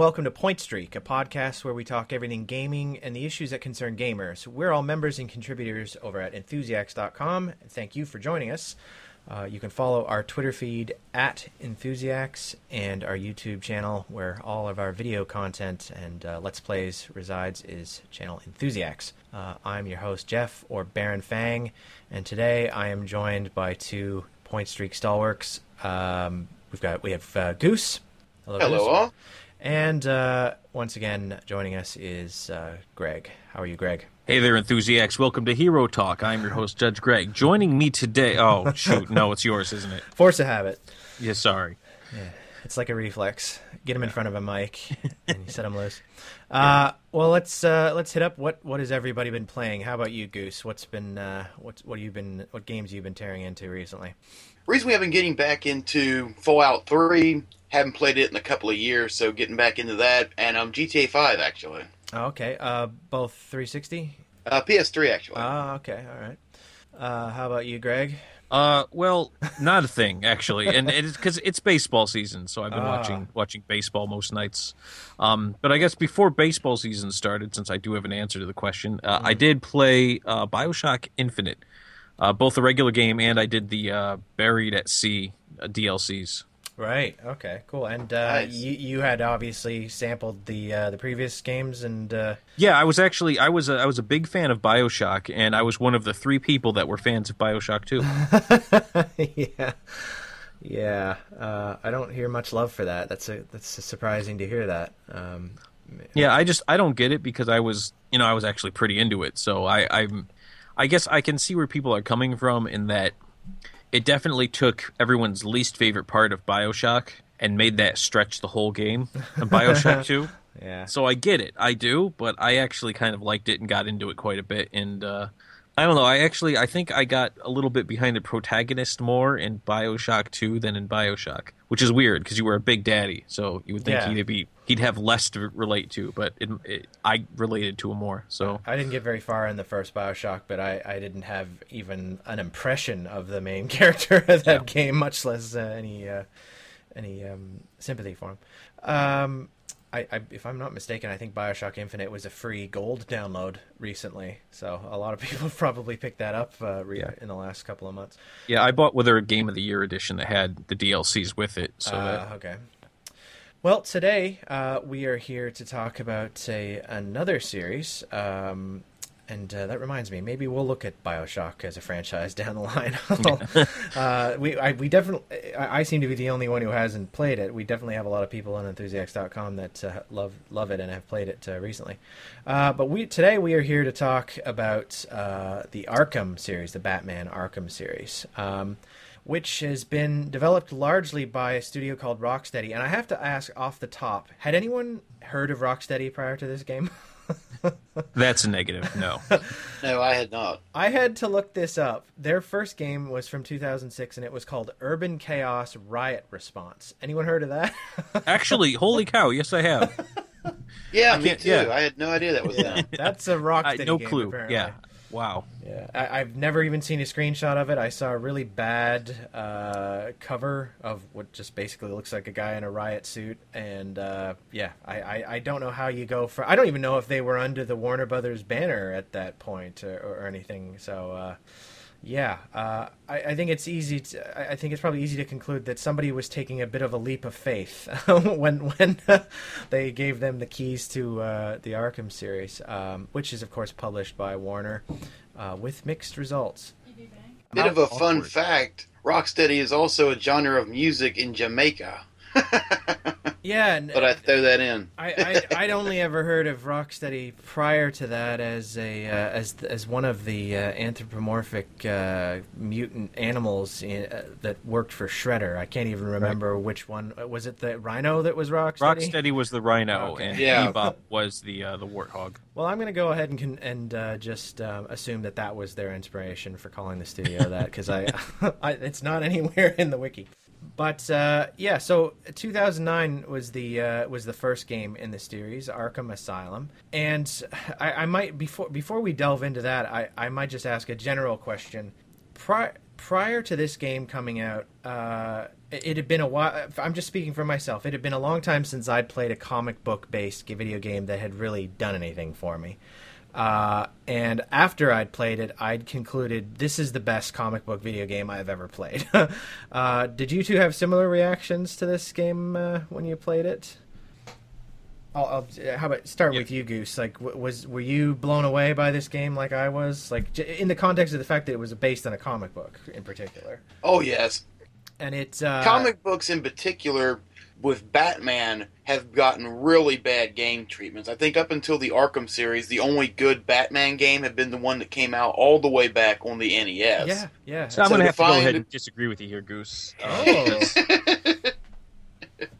Hello welcome to Point Streak, a podcast where we talk everything gaming and the issues that concern gamers. We're all members and contributors over at enthusiacs.com. Thank you for joining us. Uh, you can follow our Twitter feed at Enthusiacs and our YouTube channel, where all of our video content and uh, Let's Plays resides, is channel Enthusiacs. Uh, I'm your host, Jeff, or Baron Fang, and today I am joined by two Point Streak stalwarts. Um, we've got we have uh, Goose. Hello, Goose. all. And uh, once again, joining us is uh, Greg. How are you, Greg? Hey there, enthusiasts. Welcome to Hero Talk. I'm your host, Judge Greg. Joining me today. Oh, shoot. No, it's yours, isn't it? Force a habit. Yeah, sorry. Yeah, it's like a reflex. Get him in front of a mic and you set him loose. Uh, well, let's uh, let's hit up what what has everybody been playing. How about you, Goose? What's been uh, what what have you been what games you've been tearing into recently? Reason we have been getting back into Fallout 3, haven't played it in a couple of years, so getting back into that, and um, GTA 5 actually. Oh, okay, uh, both 360. Uh, PS3 actually. Ah, okay, all right. Uh, how about you, Greg? Uh, well, not a thing actually, and it's because it's baseball season, so I've been Ah. watching watching baseball most nights. Um, but I guess before baseball season started, since I do have an answer to the question, uh, I did play uh, Bioshock Infinite, uh, both the regular game and I did the uh, Buried at Sea uh, DLCs. Right. Okay. Cool. And uh, Nice. you you had obviously sampled the uh, the previous games, and uh, Yeah, I was actually I was a, I was a big fan of BioShock, and I was one of the three people that were fans of BioShock too. yeah, yeah. Uh, I don't hear much love for that. That's a that's surprising to hear that. Um, yeah, I just I don't get it because I was you know I was actually pretty into it, so I I'm I guess I can see where people are coming from in that it definitely took everyone's least favorite part of BioShock and made that stretch the whole game of BioShock 2. yeah. So I get it. I do, but I actually kind of liked it and got into it quite a bit and uh I don't know. I actually I think I got a little bit behind the protagonist more in BioShock 2 than in BioShock, which is weird because you were a big daddy, so you would think Yeah. he'd be he'd have less to relate to, but it, it, I related to him more. So I didn't get very far in the first Bioshock, but I, I didn't have even an impression of the main character of that game, much less uh, any uh, any um, sympathy for him. Um, I, I, if I'm not mistaken, I think Bioshock Infinite was a free gold download recently, so a lot of people probably picked that up uh, re- Yeah. in the last couple of months. yeah, I bought whether a Game of the Year edition that had the DLCs with it. So Uh, that okay. Well, today uh, we are here to talk about say another series, um, and uh, that reminds me, maybe we'll look at Bioshock as a franchise down the line. uh, we I, we definitely I, I seem to be the only one who hasn't played it. We definitely have a lot of people on Enthusiasts.com that uh, love love it and have played it uh, recently. Uh, but we today we are here to talk about uh, the Arkham series, the Batman Arkham series. Um, which has been developed largely by a studio called Rocksteady. And I have to ask off the top, had anyone heard of Rocksteady prior to this game? That's a negative. No. No, I had not. I had to look this up. Their first game was from 2006 and it was called Urban Chaos Riot Response. Anyone heard of that? Actually, holy cow, yes I have. Yeah, I me too. yeah. I had no idea that was them. That's a I, Rocksteady no game, clue. apparently. Yeah. Wow. Yeah, I, I've never even seen a screenshot of it. I saw a really bad uh, cover of what just basically looks like a guy in a riot suit, and uh, yeah, I, I, I don't know how you go for. I don't even know if they were under the Warner Brothers banner at that point or, or anything. So uh, yeah, uh, I, I think it's easy. To, I- think it's probably easy to conclude that somebody was taking a bit of a leap of faith when when they gave them the keys to uh, the Arkham series, um, which is of course published by Warner, uh, with mixed results. Bit of a fun fact: Rocksteady is also a genre of music in Jamaica. Yeah, But I throw that in. I, I I'd only ever heard of Rocksteady prior to that as a uh, as as one of the uh, anthropomorphic uh, mutant animals in, uh, that worked for Shredder. I can't even remember which one uh, was it. The Rhino that was Rocksteady. Rocksteady was the rhino, Okay. and Yeah. Bebop was the uh, the warthog. Well, I'm going to go ahead and con- and uh, just um, assume that that was their inspiration for calling the studio that because I, I it's not anywhere in the wiki. But uh, yeah, so 2009 was the uh, was the first game in the series, Arkham Asylum, and I, I might before before we delve into that, I, I might just ask a general question. Pri- prior to this game coming out, uh, it, it had been a while. I'm just speaking for myself. It had been a long time since I'd played a comic book based video game that had really done anything for me. Uh, and after I'd played it, I'd concluded this is the best comic book video game I've ever played. uh, did you two have similar reactions to this game uh, when you played it? I'll, I'll, how about start Yep. with you, Goose? Like, was were you blown away by this game like I was? Like, j- in the context of the fact that it was based on a comic book in particular, Oh yes, and it's uh, comic books in particular with Batman have gotten really bad game treatments. I think up until the Arkham series, the only good Batman game had been the one that came out all the way back on the NES. Yeah, yeah. So I'm going to to have to go ahead and disagree with you here, Goose. Oh.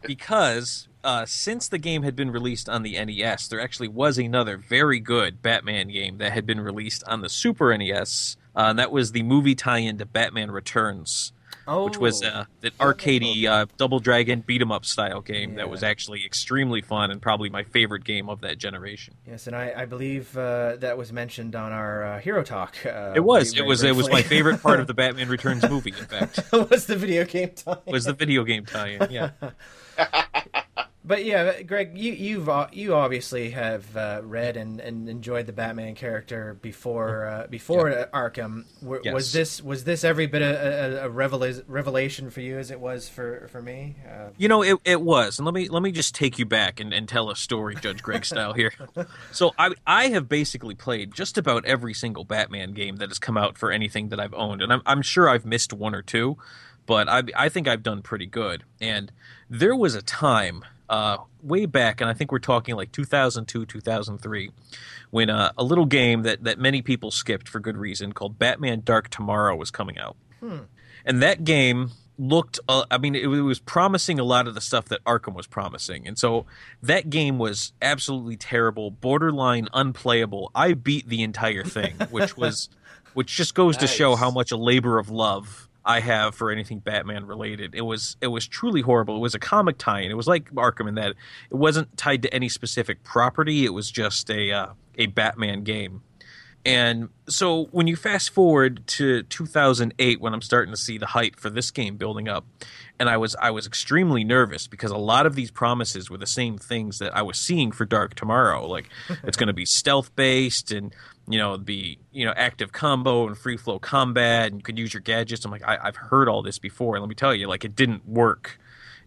because uh, since the game had been released on the NES, there actually was another very good Batman game that had been released on the Super NES. Uh, and that was the movie tie-in to Batman Returns, oh, which was uh, an arcadey uh, Double Dragon beat 'em up style game Yeah. that was actually extremely fun and probably my favorite game of that generation. yes, and I, I believe uh, that was mentioned on our uh, Hero Talk. Uh, It was. It was. It was my favorite part of the Batman Returns movie. In fact, was the video game time. was the video game tie-in. Yeah. But yeah, Greg, you you've you obviously have uh, read and, and enjoyed the Batman character before uh, before Arkham. W- Yes. Was this was this every bit a, a, a revela- revelation for you as it was for for me? Uh, You know, it, it was, and let me let me just take you back and, and tell a story, Judge Greg style here. So I I have basically played just about every single Batman game that has come out for anything that I've owned, and I'm I'm sure I've missed one or two, but I I think I've done pretty good. And there was a time uh, way back, and I think we're talking like 2002 2003, when uh, a little game that that many people skipped for good reason called Batman Dark Tomorrow was coming out. And that game looked uh, i mean it, was promising a lot of the stuff that arkham was promising. And so that game was absolutely terrible borderline unplayable. I beat the entire thing which was which just goes to show how much a labor of love i have for anything batman related. It was it was truly horrible. It was a comic tie-in. It was like arkham in that it wasn't tied to any specific property. It was just a uh, a batman game. And so when you fast forward to 2008 when I'm starting to see the hype for this game building up and I was I was extremely nervous because a lot of these promises were the same things that I was seeing for Dark Tomorrow. Like it's going to be stealth based and you know be you know active combo and free flow combat and you could use your gadgets. I'm like I, I've heard all this before. And let me tell you like it didn't work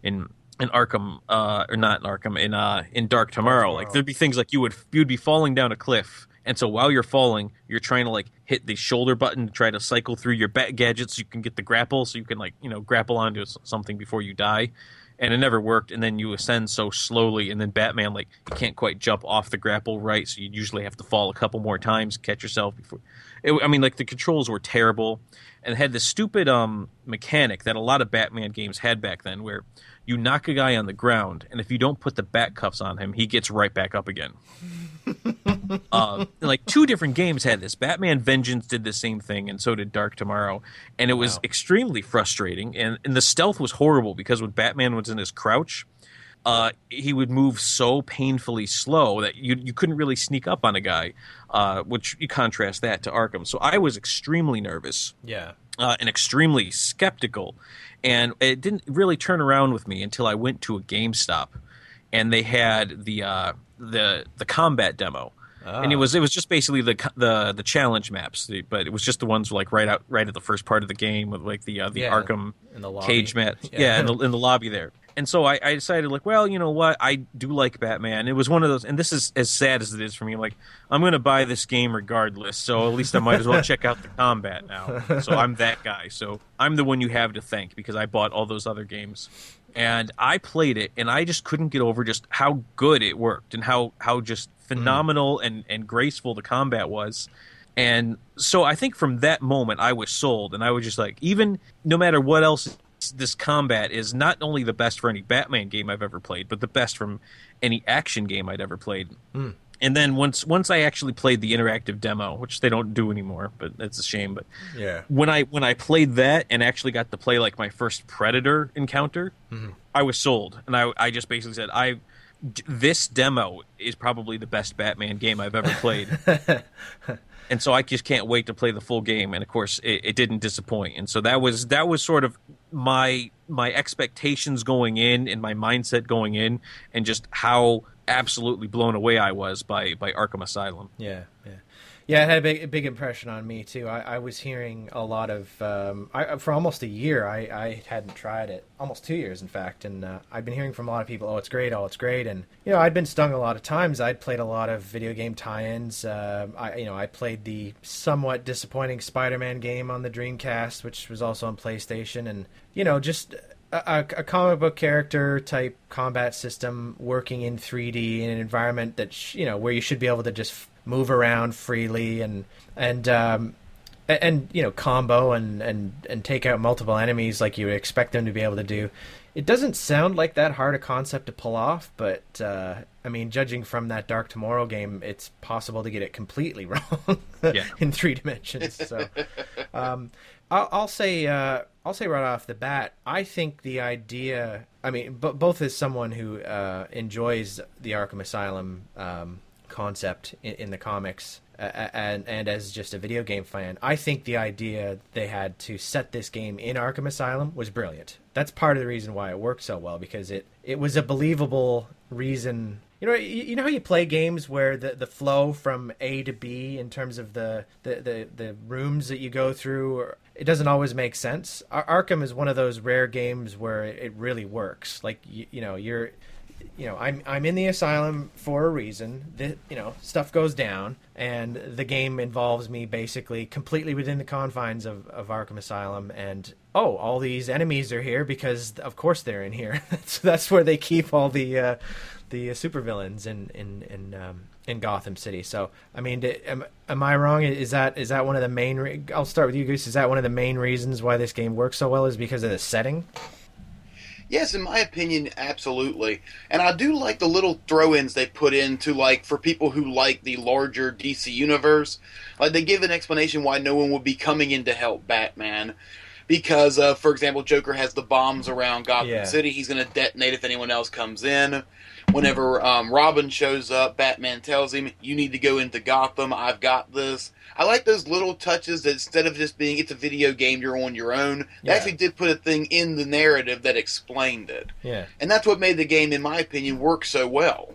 in in Arkham uh or not in Arkham in uh in Dark Tomorrow. Like there'd be things like you would you'd be falling down a cliff. And so while you're falling you're trying to like hit the shoulder button to try to cycle through your bat gadgets so you can get the grapple so you can like you know grapple onto something before you die and it never worked and then you ascend so slowly and then batman like you can't quite jump off the grapple right so you usually have to fall a couple more times catch yourself before it, i mean like the controls were terrible and had this stupid um mechanic that a lot of batman games had back then where you knock a guy on the ground and if you don't put the bat cuffs on him he gets right back up again uh, like two different games had this. Batman Vengeance did the same thing, and so did Dark Tomorrow, and it was Wow. extremely frustrating. And, and the stealth was horrible because when Batman was in his crouch, uh, he would move so painfully slow that you you couldn't really sneak up on a guy. Uh, which you contrast that to Arkham. So I was extremely nervous yeah. uh, and extremely skeptical. And it didn't really turn around with me until I went to a GameStop, and they had the uh, the the combat demo, and it Ah. was it was just basically the the the challenge maps, but it was just the ones like right out right at the first part of the game with like the uh, the Yeah, Arkham the cage match, Yeah. yeah, in, the, in the lobby there. And so I, I decided, like, well, you know what? I do like Batman. It was one of those, and this is as sad as it is for me. I'm like, I'm going to buy this game regardless, so at least I might as well check out the combat now. So I'm that guy. So I'm the one you have to thank because I bought all those other games. And I played it, and I just couldn't get over just how good it worked and how, how just mm. phenomenal and, and graceful the combat was. And so I think from that moment I was sold, and I was just like, even no matter what else, this combat is not only the best for any Batman game I've ever played, but the best from any action game I'd ever played. Hmm. And then once once I actually played the interactive demo, which they don't do anymore, but it's a shame. But Yeah. when I when I played that and actually got to play like my first Predator encounter, mm-hmm. I was sold, and I I just basically said I this demo is probably the best Batman game I've ever played. and so I just can't wait to play the full game. And of course, it, it, didn't disappoint. And so that was that was sort of my my expectations going in and my mindset going in, and just how absolutely blown away I was by by Arkham Asylum. Yeah, yeah. It had a big, a big impression on me too. I, I was hearing a lot of um, I, for almost a year. I, I hadn't tried it, almost two years in fact, and uh, I've been hearing from a lot of people, "Oh, it's great! Oh, it's great!" And you know, I'd been stung a lot of times. I'd played a lot of video game tie-ins. Uh, I you know, I played the somewhat disappointing Spider-Man game on the Dreamcast, which was also on PlayStation, and you know, just a, a, comic book character type combat system working in 3D in an environment that sh- you know where you should be able to just move around freely and and um, and you know combo and and and take out multiple enemies like you would expect them to be able to do. It doesn't sound like that hard a concept to pull off, but uh, I mean, judging from that Dark Tomorrow game, it's possible to get it completely wrong in three dimensions. So, um, I'll, I'll, say uh, I'll say right off the bat, I think the idea. I mean, b- both as someone who uh, enjoys the Arkham Asylum um, concept in, in the comics uh, and and as just a video game fan, I think the idea they had to set this game in Arkham Asylum was brilliant. That's part of the reason why it worked so well because it it was a believable reason. You know, you, know how you play games where the, the flow from A to B in terms of the, the, the, the rooms that you go through, it doesn't always make sense. Ar- Arkham is one of those rare games where it really works. Like you, you know, you're you know, I'm I'm in the asylum for a reason. The, you know, stuff goes down, and the game involves me basically completely within the confines of, of Arkham Asylum. And oh, all these enemies are here because of course they're in here. so that's where they keep all the uh, the supervillains in in in um, in Gotham City. So I mean, am, am I wrong? Is that is that one of the main? Re- I'll start with you, Goose. Is that one of the main reasons why this game works so well? Is because of the setting? Yes, in my opinion, absolutely. And I do like the little throw-ins they put in to like for people who like the larger DC universe. Like they give an explanation why no one would be coming in to help Batman. Because, uh, for example, Joker has the bombs around Gotham yeah. City. He's going to detonate if anyone else comes in. Whenever um, Robin shows up, Batman tells him, "You need to go into Gotham. I've got this." I like those little touches that instead of just being it's a video game, you're on your own. They yeah. actually did put a thing in the narrative that explained it. Yeah, and that's what made the game, in my opinion, work so well.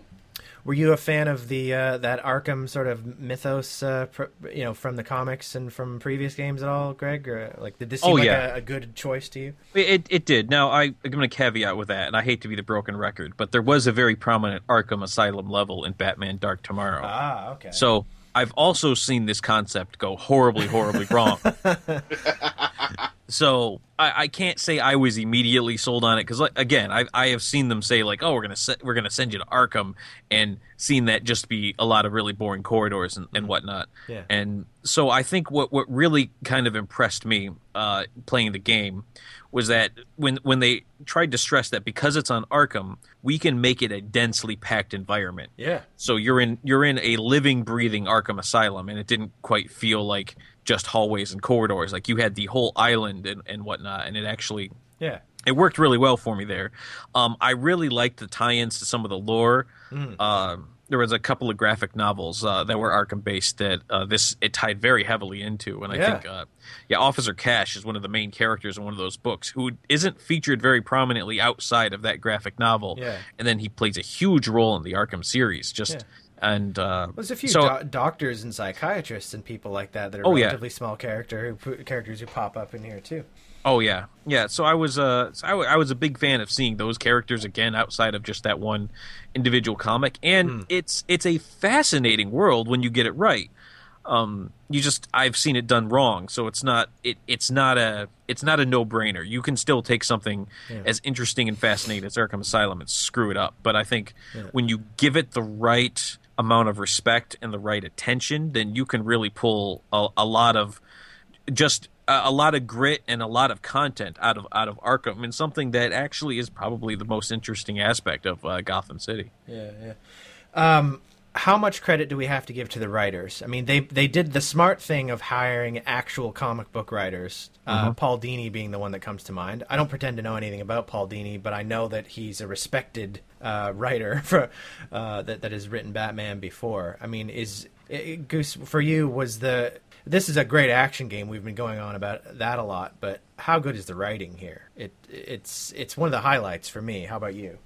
Were you a fan of the uh, that Arkham sort of mythos, uh, pr- you know, from the comics and from previous games at all, Greg? Or like, did this seem oh, like yeah. a, a, good choice to you? It it did. Now I, I'm going to caveat with that, and I hate to be the broken record, but there was a very prominent Arkham Asylum level in Batman Dark Tomorrow. Ah, okay. So I've also seen this concept go horribly, horribly wrong. so I, I, can't say I was immediately sold on it because, like, again, I, I have seen them say like, "Oh, we're gonna se- we're gonna send you to Arkham," and seen that just be a lot of really boring corridors and, and whatnot. Yeah. And so I think what what really kind of impressed me uh, playing the game was that when when they tried to stress that because it's on Arkham, we can make it a densely packed environment. Yeah. So you're in you're in a living, breathing Arkham Asylum, and it didn't quite feel like just hallways and corridors. Like you had the whole island and, and whatnot, and it actually yeah it worked really well for me there. Um, I really liked the tie-ins to some of the lore. Mm. Um, there was a couple of graphic novels uh, that were Arkham based that uh, this it tied very heavily into, and I yeah. think uh, yeah, Officer Cash is one of the main characters in one of those books who isn't featured very prominently outside of that graphic novel, yeah. and then he plays a huge role in the Arkham series. Just yeah. And uh, there's a few so, do- doctors and psychiatrists and people like that that are oh, relatively yeah. small character who, characters who pop up in here too. Oh yeah, yeah. So I was uh, so I, w- I was a big fan of seeing those characters again outside of just that one individual comic, and mm. it's it's a fascinating world when you get it right. Um, you just I've seen it done wrong, so it's not it it's not a it's not a no brainer. You can still take something yeah. as interesting and fascinating as Arkham Asylum and screw it up, but I think yeah. when you give it the right amount of respect and the right attention, then you can really pull a, a lot of just a, lot of grit and a lot of content out of out of Arkham, and something that actually is probably the most interesting aspect of uh, Gotham City. Yeah, yeah. Um, how much credit do we have to give to the writers? I mean, they they did the smart thing of hiring actual comic book writers. Uh, mm-hmm. Paul Dini being the one that comes to mind. I don't pretend to know anything about Paul Dini, but I know that he's a respected uh, writer for uh, that that has written Batman before. I mean, is it, Goose, for you was the this is a great action game. We've been going on about that a lot, but how good is the writing here? It it's it's one of the highlights for me. How about you?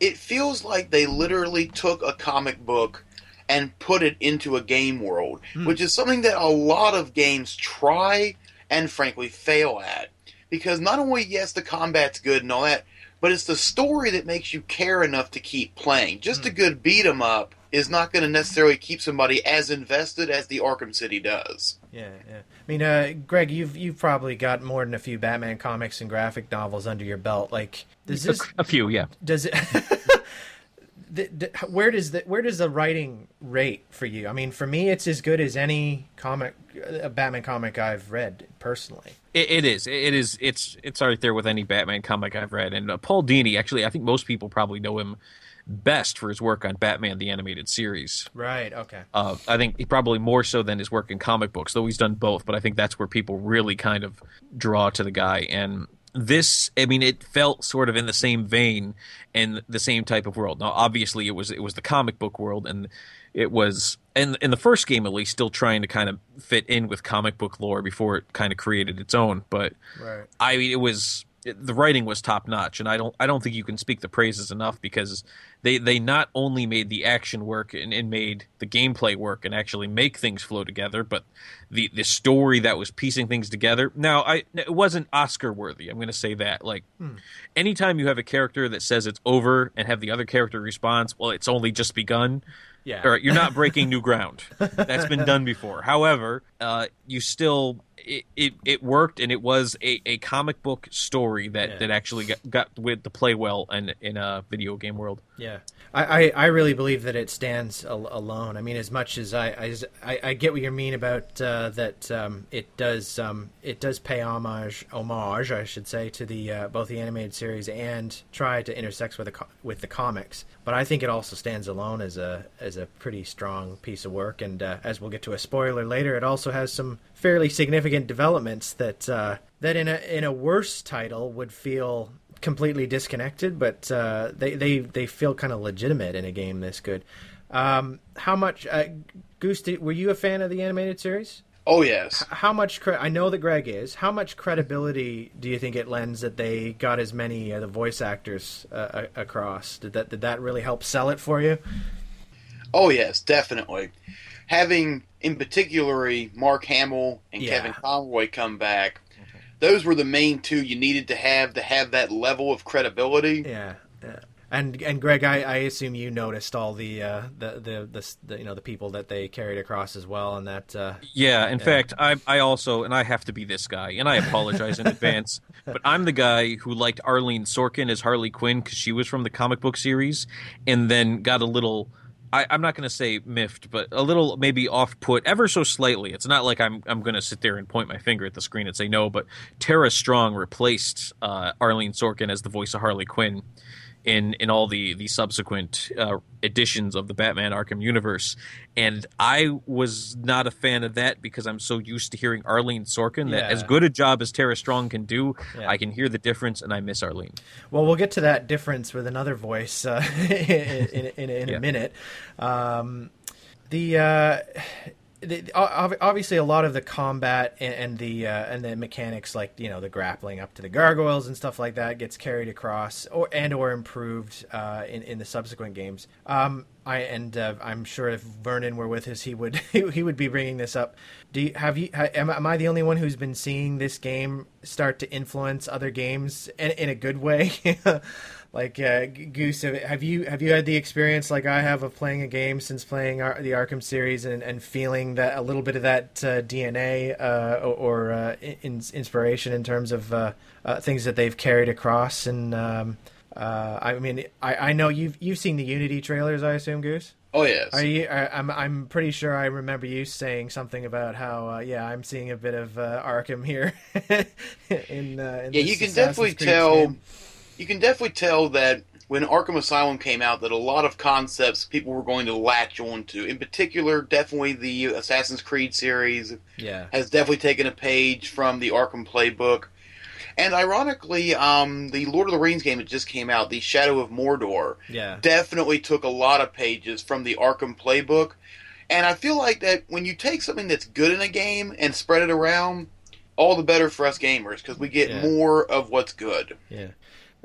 It feels like they literally took a comic book and put it into a game world, Hmm. which is something that a lot of games try and frankly fail at. Because not only yes the combat's good and all that, but it's the story that makes you care enough to keep playing. Just Hmm. a good beat 'em up is not going to necessarily keep somebody as invested as the Arkham City does. Yeah, yeah. I mean, uh, Greg, you've you've probably got more than a few Batman comics and graphic novels under your belt. Like, does this A, a few, yeah. does it? the, the, where does the where does the writing rate for you? I mean, for me, it's as good as any comic, a Batman comic I've read personally. It, it is. It is. It's it's right there with any Batman comic I've read. And uh, Paul Dini, actually, I think most people probably know him best for his work on Batman the Animated Series. Right. Okay. Uh, I think he probably more so than his work in comic books, though he's done both. But I think that's where people really kind of draw to the guy. And this, I mean, it felt sort of in the same vein and the same type of world. Now, obviously, it was it was the comic book world, and it was in in the first game at least still trying to kind of fit in with comic book lore before it kind of created its own. But Right. I mean, it was it, the writing was top notch, and I don't I don't think you can speak the praises enough because they they not only made the action work and, and made the gameplay work and actually make things flow together, but the the story that was piecing things together. Now, I it wasn't Oscar worthy. I'm going to say that. Like, anytime you have a character that says it's over and have the other character response, well, it's only just begun. Yeah. Or you're not breaking new ground. That's been done before. However, uh, you still it, it, it worked and it was a, a comic book story that, Yeah. that actually got, got with to play well in in a video game world. Yeah, I, I, I really believe that it stands al- alone. I mean, as much as I I, I- I get what you mean about uh, that, um, it does um, it does pay homage homage I should say to the uh, both the animated series and try to intersect with the co- with the comics. But I think it also stands alone as a as a pretty strong piece of work. And uh, as we'll get to a spoiler later, it also has some fairly significant developments that uh, that in a in a worse title would feel completely disconnected, but uh, they they they feel kind of legitimate in a game this good. Um, how much, uh, Goose? Did, were you a fan of the animated series? Oh yes. How much? Cre- I know that Greg is. How much credibility do you think it lends that they got as many of the voice actors uh, a- across? Did that did that really help sell it for you? Oh yes, definitely. Having in particular Mark Hamill and Yeah. Kevin Conroy come back, those were the main two you needed to have to have that level of credibility. Yeah. yeah. And and Greg, I, I assume you noticed all the, uh, the, the the the you know the people that they carried across as well, and that uh, Yeah, in fact, I I also and I have to be this guy, and I apologize in advance, but I'm the guy who liked Arlene Sorkin as Harley Quinn because she was from the comic book series, and then got a little. I, I'm not going to say miffed, but a little maybe off put ever so slightly. It's not like I'm I'm going to sit there and point my finger at the screen and say no, but Tara Strong replaced uh, Arlene Sorkin as the voice of Harley Quinn in in all the the subsequent uh, editions of the Batman Arkham universe, and I was not a fan of that because I'm so used to hearing Arlene Sorkin that Yeah. as good a job as Tara Strong can do, Yeah. I can hear the difference, and I miss Arlene. Well, we'll get to that difference with another voice uh, in, in, in, Yeah. a minute. Um, the, uh, obviously a lot of the combat and, the uh, and the mechanics, like you know the grappling up to the gargoyles and stuff like that, gets carried across or and or improved uh, in in the subsequent games. Um, I and uh, I'm sure if Vernon were with us, he would he would be bringing this up. Do you have you? Am, am I the only one who's been seeing this game start to influence other games in, in a good way? like uh, Goose, have- you have you had the experience like I have of playing a game since playing Ar- the Arkham series and, and feeling that a little bit of that uh, DNA uh, or, or uh, in, inspiration in terms of uh, uh, things that they've carried across and. Um, uh, I mean, I, I know you've you've seen the Unity trailers, I assume, Goose. Oh yes. Are you? I, I'm I'm pretty sure I remember you saying something about how uh, yeah I'm seeing a bit of uh, Arkham here. in, uh, in yeah, you can definitely tell. game. You can definitely tell that when Arkham Asylum came out, that a lot of concepts people were going to latch onto. In particular, definitely the Assassin's Creed series Yeah, has definitely taken a page from the Arkham playbook. And ironically, um, the Lord of the Rings game that just came out, The Shadow of Mordor, yeah, definitely took a lot of pages from the Arkham playbook. And I feel like that when you take something that's good in a game and spread it around, all the better for us gamers because we get Yeah. more of what's good. Yeah.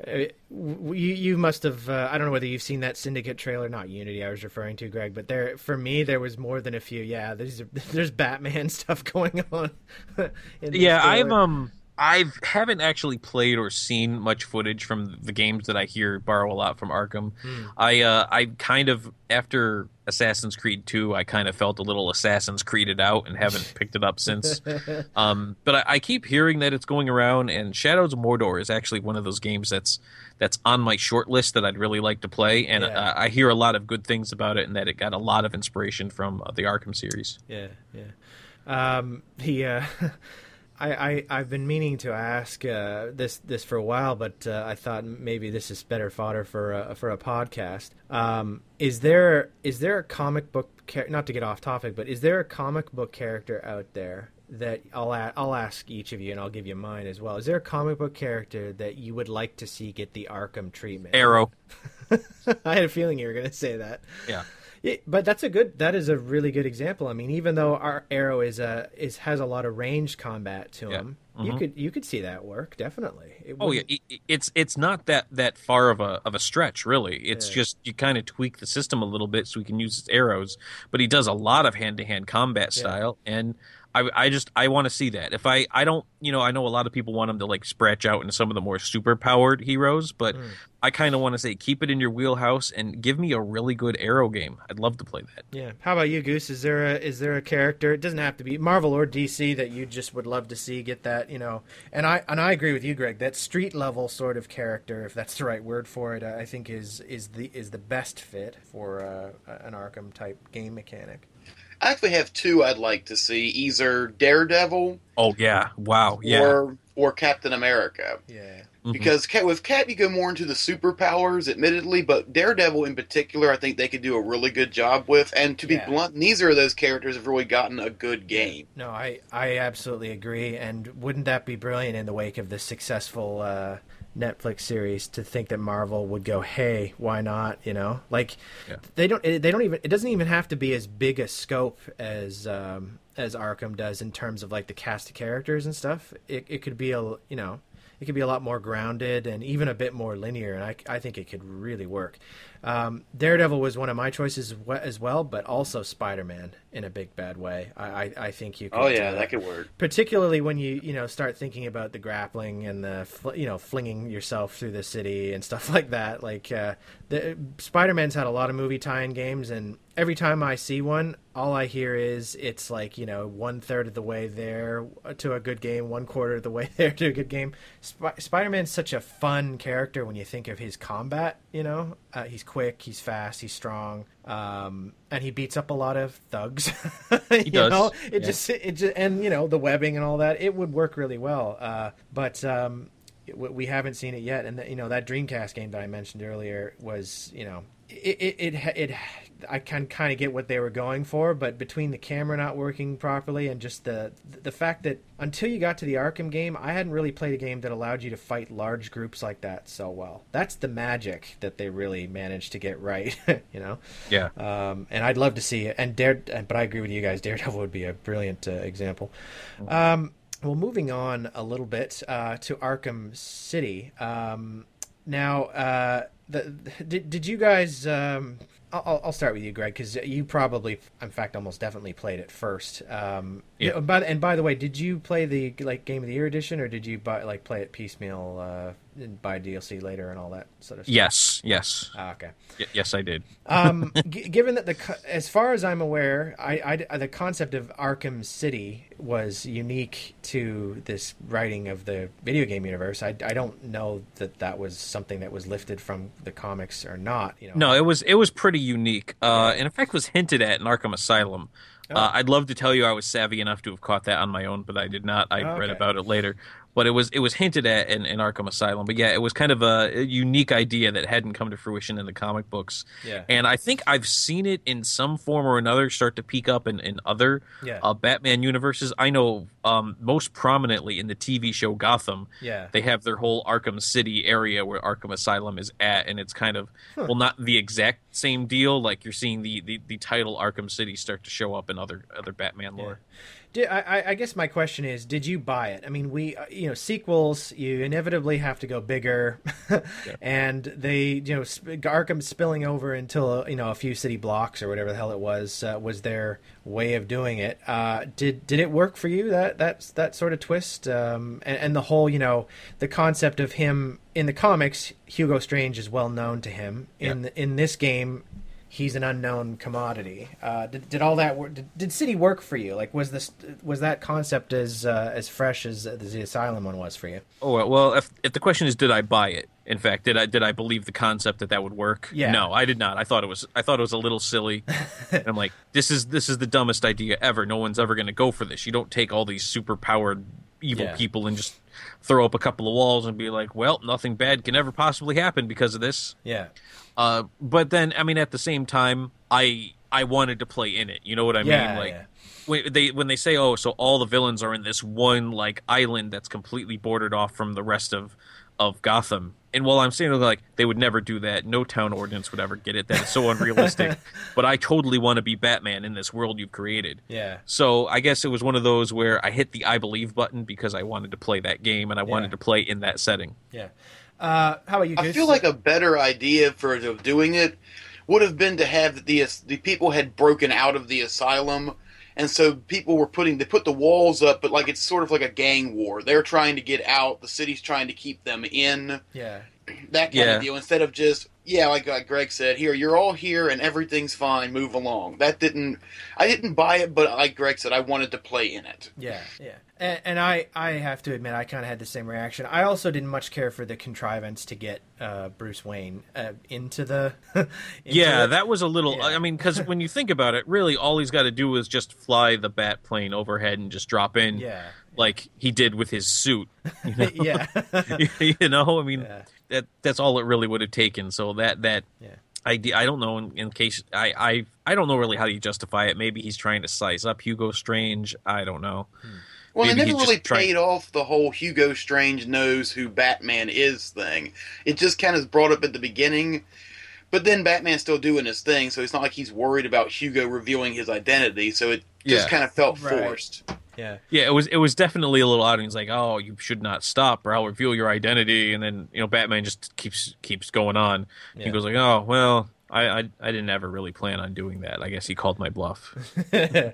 Uh, you you must have uh, I don't know whether you've seen that Syndicate trailer, not Unity I was referring to, Greg, but there for me there was more than a few. Yeah, there's there's Batman stuff going on. Yeah, I've trailer. um I haven't actually played or seen much footage from the games that I hear borrow a lot from Arkham. Hmm. I uh I kind of after Assassin's Creed 2, I kind of felt a little Assassin's Creeded out and haven't picked it up since. Um, but I, I keep hearing that it's going around, and Shadows of Mordor is actually one of those games that's that's on my short list that I'd really like to play, and Yeah. uh, I hear a lot of good things about it, and that it got a lot of inspiration from uh, the Arkham series. Yeah, yeah. Um, the uh, I, I I've been meaning to ask uh, this this for a while, but uh, I thought maybe this is better fodder for a, for a podcast. Um, is there is there a comic book char- not to get off topic, but is there a comic book character out there that I'll a- I'll ask each of you, and I'll give you mine as well. Is there a comic book character that you would like to see get the Arkham treatment? Arrow, I had a feeling you were going to say that. yeah. Yeah, but that's a good. That is a really good example. I mean, even though our arrow is a is has a lot of ranged combat to Yeah. him, you Mhm. could you could see that work definitely. It Oh yeah, it- it- it's it's not that that far of a of a stretch really. It's Yeah. just you kind of tweak the system a little bit so he can use his arrows, but he does a lot of hand to hand combat Yeah. style, and I I just I want to see that. If I I don't you know I know a lot of people want them to like scratch out into some of the more super powered heroes, but Mm. I kind of want to say keep it in your wheelhouse and give me a really good arrow game. I'd love to play that. Yeah. How about you, Goose? Is there a is there a character? It doesn't have to be Marvel or DC that you just would love to see get that. You know, and I and I agree with you, Greg. That street level sort of character, if that's the right word for it, I think is is the is the best fit for uh, an Arkham type game mechanic. I actually have two I'd like to see: either Daredevil Oh yeah, wow, yeah. or or Captain America. Yeah. Mhm. Because with Cap, you go more into the superpowers, admittedly, but Daredevil in particular, I think they could do a really good job with. And to be Yeah. blunt, neither of those characters have really gotten a good game. No, I, I absolutely agree. And wouldn't that be brilliant in the wake of the successful uh, Netflix series to think that Marvel would go, hey, why not? You know, like Yeah. they don't. They don't even. It doesn't even have to be as big a scope as um, as Arkham does in terms of like the cast of characters and stuff. It it could be a you know. It could be a lot more grounded and even a bit more linear, and I, I think it could really work. Um, Daredevil was one of my choices as well, but also Spider Man in a big bad way. I, I, I think you. Could Oh yeah, that could work. particularly when you you know start thinking about the grappling and the fl- you know flinging yourself through the city and stuff like that. Like uh, Spider Man's had a lot of movie tie-in games, and every time I see one, all I hear is it's like you know one third of the way there to a good game, one quarter of the way there to a good game. Sp- Spider Man's such a fun character when you think of his combat. You know, uh, he's quick, he's fast, he's strong. Um, and he beats up a lot of thugs. you does, know, it yeah. just it just and you know the webbing and all that it would work really well uh, but um, we haven't seen it yet and you know that dreamcast game that i mentioned earlier was you know it it, it, it I can kind of get what they were going for, but between the camera not working properly and just the the fact that until you got to the Arkham game, I hadn't really played a game that allowed you to fight large groups like that so well. That's the magic that they really managed to get right, you know. yeah. Um, and I'd love to see it. And Dare, but I agree with you guys. Daredevil would be a brilliant uh, example. Um, well, moving on a little bit uh, to Arkham City. Um, now, uh, the, did did you guys? Um, I'll, I'll start with you, Greg, because you probably, in fact, almost definitely played it first. Um, Yeah. By, and by the way, did you play the like Game of the Year edition, or did you buy like play it piecemeal, uh, buy DLC later and all that sort of stuff? Yes, yes, Ah, okay. Y- yes, I did. um, g- given that the, co- as far as I'm aware, I, I- the concept of Arkham City was unique to this writing of the video game universe. I, I don't know that that was something that was lifted from the comics or not. You know, No, it was it was pretty unique, uh, and in fact was hinted at in Arkham Asylum. Oh. Uh, I'd love to tell you I was savvy enough to have caught that on my own, but I did not. I Oh, read about it later. But it was it was hinted at in, in Arkham Asylum. But yeah, it was kind of a, a unique idea that hadn't come to fruition in the comic books. Yeah. And I think I've seen it in some form or another start to peak up in, in other Yeah. uh, Batman universes. I know um, most prominently in the TV show Gotham, Yeah. they have their whole Arkham City area where Arkham Asylum is at, and it's kind of well, not the exact same deal. Like you're seeing the, the, the title Arkham City start to show up in other other Batman lore. Did, I, I- guess my question is, did you buy it? I mean, we, uh, you know, sequels, you inevitably have to go bigger, and they, you know, Arkham spilling over until you know a few city blocks or whatever the hell it was uh, was their way of doing it. Uh, did did it work for you that that that sort of twist um, and, and the whole, you know, the concept of him in the comics, Hugo Strange is well known to him. In in this game, he's an unknown commodity. Uh, did, did all that work? Did, did City work for you? Like, was this was that concept as uh, as fresh as the Asylum one was for you? Oh well, if if the question is, did I buy it? In fact, did I did I believe the concept that that would work? Yeah. No, I did not. I thought it was I thought it was a little silly. I'm like, this is this is the dumbest idea ever. No one's ever going to go for this. You don't take all these super powered evil Yeah. people and just throw up a couple of walls and be like, well, nothing bad can ever possibly happen because of this. Yeah, Uh, but then, I mean, at the same time, I I wanted to play in it. You know what I Yeah, mean? Like yeah. when they when they say, "Oh, so all the villains are in this one like island that's completely bordered off from the rest of of Gotham." And while I'm saying like they would never do that, no town ordinance would ever get it. That is so unrealistic. but I totally want to be Batman in this world you've created. yeah, So I guess it was one of those where I hit the I believe button because I wanted to play that game and I wanted Yeah. to play in that setting. yeah. Uh, how about you? I feel like a better idea for of doing it would have been to have the the people had broken out of the asylum, and so people were putting they put the walls up, but like it's sort of like a gang war. They're trying to get out, the city's trying to keep them in. yeah, That kind Yeah. of deal. Instead of just yeah, like, like Greg said, here you're all here and everything's fine, move along. That didn't I didn't buy it, but like Greg said, I wanted to play in it. yeah, yeah. And, and I, I have to admit, I kind of had the same reaction. I also didn't much care for the contrivance to get uh, Bruce Wayne uh, into the. into yeah, it. that was a little. Yeah. I mean, because when you think about it, really, all he's got to do is just fly the bat plane overhead and just drop in, Yeah. like he did with his suit. You know, yeah. you know? I mean, Yeah. that that's all it really would have taken. So that that Yeah. idea, I don't know. In, in case I, I I don't know really how you justify it. Maybe he's trying to size up Hugo Strange. I don't know. Well, Maybe they never really tried- paid off the whole Hugo Strange knows who Batman is thing. It just kind of brought up at the beginning, but then Batman's still doing his thing, so it's not like he's worried about Hugo revealing his identity. So it just Yeah. kind of felt Right. forced. yeah. Yeah, it was it was definitely a little odd. And he's like, "Oh, you should not stop, or I'll reveal your identity." And then you know, Batman just keeps keeps going on. Yeah. He goes like, "Oh, well, I, I I didn't ever really plan on doing that. I guess he called my bluff."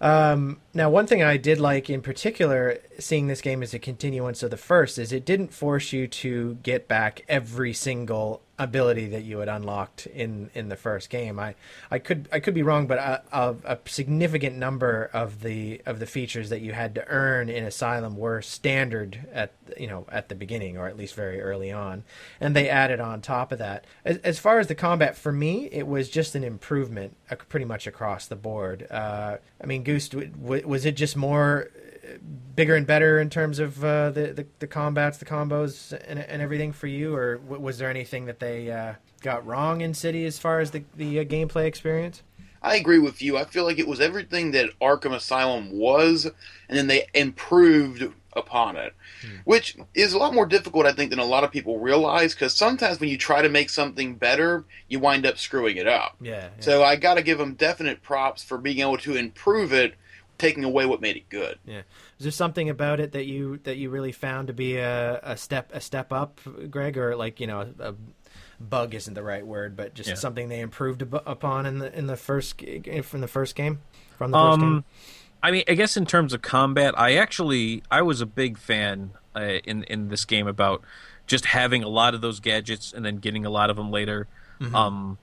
Um, now, one thing I did like in particular, seeing this game as a continuance of the first, is it didn't force you to get back every single ability that you had unlocked in in the first game. I I could I could be wrong, but a, a, a significant number of the of the features that you had to earn in Asylum were standard at you know at the beginning or at least very early on, and they added on top of that. As, as far as the combat, for me, it was just an improvement uh, pretty much across the board. Uh, I mean, Goose, was it just more uh, bigger and better in terms of uh, the, the the combats, the combos, and, and everything for you, or w- was there anything that they uh, got wrong in City as far as the the uh, gameplay experience? I agree with you. I feel like it was everything that Arkham Asylum was, and then they improved upon it, which is a lot more difficult, I think, than a lot of people realize. Because sometimes when you try to make something better, you wind up screwing it up. Yeah. So I got to give them definite props for being able to improve it, taking away what made it good. Yeah. Is there something about it that you that you really found to be a, a step a step up, Greg, or like you know a, a bug isn't the right word, but just Yeah. something they improved ab- upon in the in the first from the first game from the first game? Um, I mean, I guess in terms of combat, I actually I was a big fan uh, in in this game about just having a lot of those gadgets and then getting a lot of them later. Mm-hmm. Um,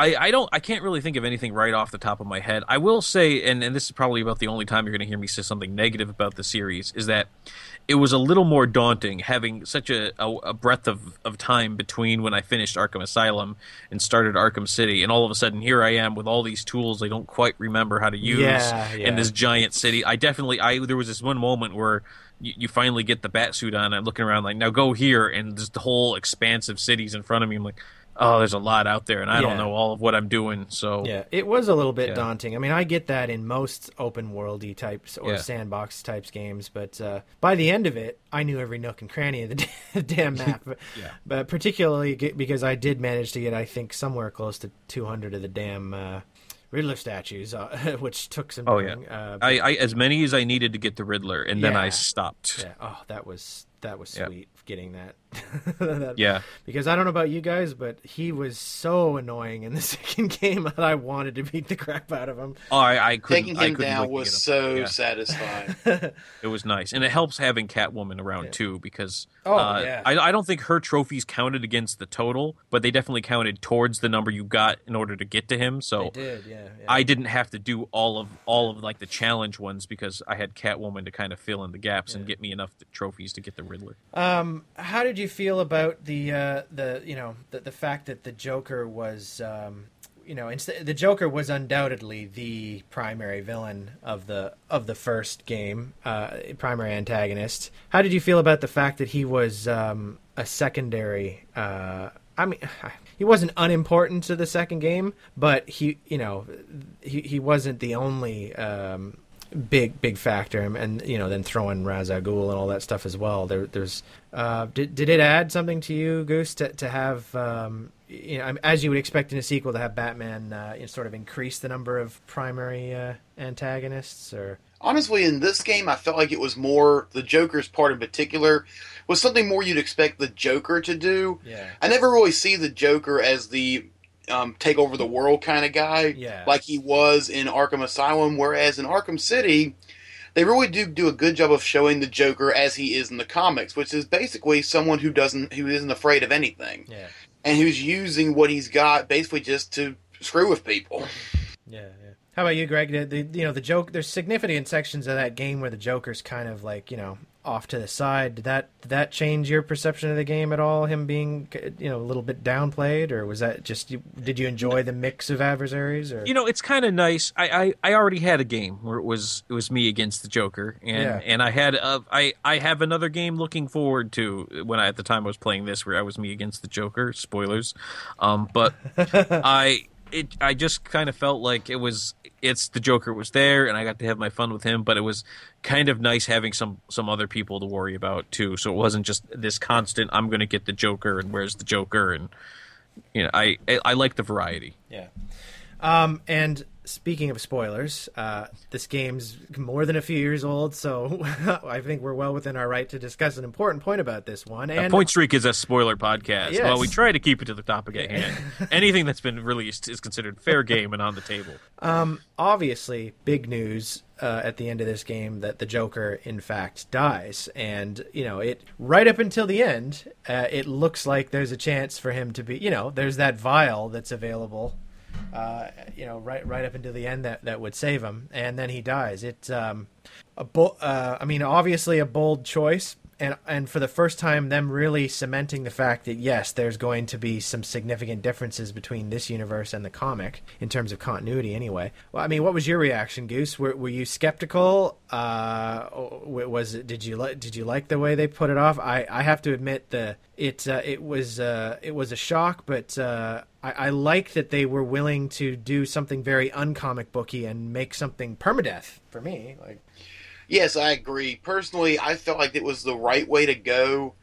I, I don't I can't really think of anything right off the top of my head. I will say, and, and this is probably about the only time you're going to hear me say something negative about the series, is that it was a little more daunting having such a, a, a breadth of, of time between when I finished Arkham Asylum and started Arkham City, and all of a sudden here I am with all these tools I don't quite remember how to use Yeah, yeah. in this giant city. I definitely I there was this one moment where you, you finally get the bat suit on. and I'm looking around like now go here, and just the whole expansive cities in front of me. I'm like, oh, there's a lot out there, and I Yeah. don't know all of what I'm doing. So Yeah, it was a little bit Yeah. daunting. I mean, I get that in most open worldy types or Yeah. sandbox types games, but uh, by the end of it, I knew every nook and cranny of the damn map. Yeah. But particularly because I did manage to get, I think, somewhere close to 200 of the damn uh, Riddler statues, uh, which took some. Oh, yeah. Uh, I, I as many as I needed to get the Riddler, and then I stopped. yeah. Oh, that was that was Yeah. sweet getting that. That- Yeah. Because I don't know about you guys, but he was so annoying in the second game that I wanted to beat the crap out of him. Oh, I, I couldn't. Taking I him couldn't down was him. so Yeah. satisfying. It was nice, and it helps having Catwoman around Yeah. too because Oh, uh, yeah. I, I don't think her trophies counted against the total, but they definitely counted towards the number you got in order to get to him. So I did, yeah. yeah. I didn't have to do all of all of like the challenge ones because I had Catwoman to kind of fill in the gaps and get me enough trophies to get the Riddler. Um, how did you feel about the uh, the you know the the fact that the Joker was um, you know instead the Joker was undoubtedly the primary villain of the of the first game, uh, primary antagonist. How did you feel about the fact that he was um, a secondary? Uh, I mean, he wasn't unimportant to the second game, but he you know he he wasn't the only. Um, big big factor and, you know then throwing Ra's al and all that stuff as well. There there's uh did, did it add something to you goose to, to have um you know as you would expect in a sequel to have batman uh you know, sort of increase the number of primary uh antagonists or? Honestly, in this game, I felt like it was more the Joker's part in particular was something more you'd expect the Joker to do. yeah. I never really see the Joker as the um, take over the world kind of guy, Yeah. like he was in Arkham Asylum. Whereas in Arkham City, they really do do a good job of showing the Joker as he is in the comics, which is basically someone who doesn't who isn't afraid of anything yeah and who's using what he's got basically just to screw with people. Yeah, yeah. How about you, Greg? The, the you know the joke. There's significant sections of that game where the Joker's kind of like you know off to the side. Did that did that change your perception of the game at all? Him being you know a little bit downplayed, or was that just did you enjoy the mix of adversaries? Or You know, it's kind of nice. I, I, I already had a game where it was it was me against the Joker, and Yeah. and I had a, I I have another game looking forward to when I at the time I was playing this where I was me against the Joker. Spoilers, um, but I it I just kind of felt like it was it's the Joker was there, and I got to have my fun with him. But it was kind of nice having some some other people to worry about too. So it wasn't just this constant. I'm going to get the Joker, and where's the Joker, and you know I I, I like the variety. Yeah. Um, and speaking of spoilers, uh, this game's more than a few years old, so I think we're well within our right to discuss an important point about this one. And Point Streak is a spoiler podcast. Yes. Well, we try to keep it to the topic at hand. Anything that's been released is considered fair game and on the table. Um, obviously, big news uh, at the end of this game that the Joker, in fact, dies, and you know it right up until the end. Uh, it looks like there's a chance for him to be, you know, there's that vial that's available. Uh, you know, right right up until the end that, that would save him, and then he dies. It's um, a bo- uh, I mean, obviously a bold choice, and and for the first time, them really cementing the fact that yes, there's going to be some significant differences between this universe and the comic in terms of continuity. Anyway, well, I mean, what was your reaction, Goose? Were, were you skeptical? Uh, was it? Did you like? Did you like the way they put it off? I, I have to admit the it uh, it was uh, it was a shock, but uh, I, I like that they were willing to do something very uncomic booky and make something permadeath for me. Like, Yes, I agree. Personally, I felt like it was the right way to go.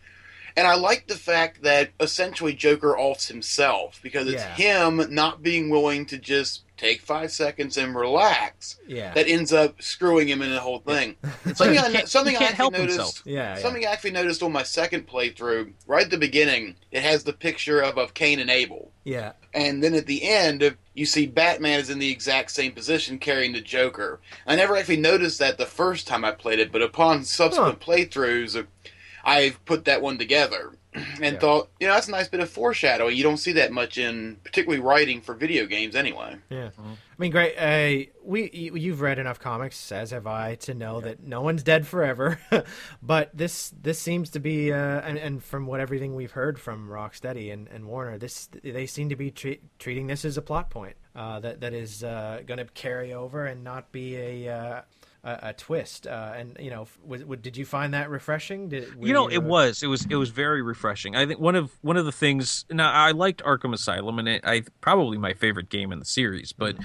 And I like the fact that essentially Joker offs himself because it's Yeah. him not being willing to just take five seconds and relax yeah, that ends up screwing him in the whole thing. Something, I, can't, something I actually help noticed. yeah, yeah. Something I actually noticed on my second playthrough, right at the beginning, it has the picture of, of Cain and Abel. yeah, And then at the end, you see Batman is in the exact same position carrying the Joker. I never actually noticed that the first time I played it, but upon subsequent playthroughs, I've put that one together. and Yeah. thought, you know, that's a nice bit of foreshadowing. You don't see that much in particularly writing for video games anyway. Yeah, I mean, great. Uh, we you, you've read enough comics, as have I, to know that no one's dead forever. but this this seems to be, uh, and, and from what everything we've heard from Rocksteady and, and Warner, this they seem to be treat, treating this as a plot point uh, that that is uh, going to carry over and not be a. Uh, a, a twist, uh, and you know, was, was, did you find that refreshing? Did you know it uh, was. It was it was very refreshing. I think one of one of the things now i liked arkham asylum and it, i probably my favorite game in the series but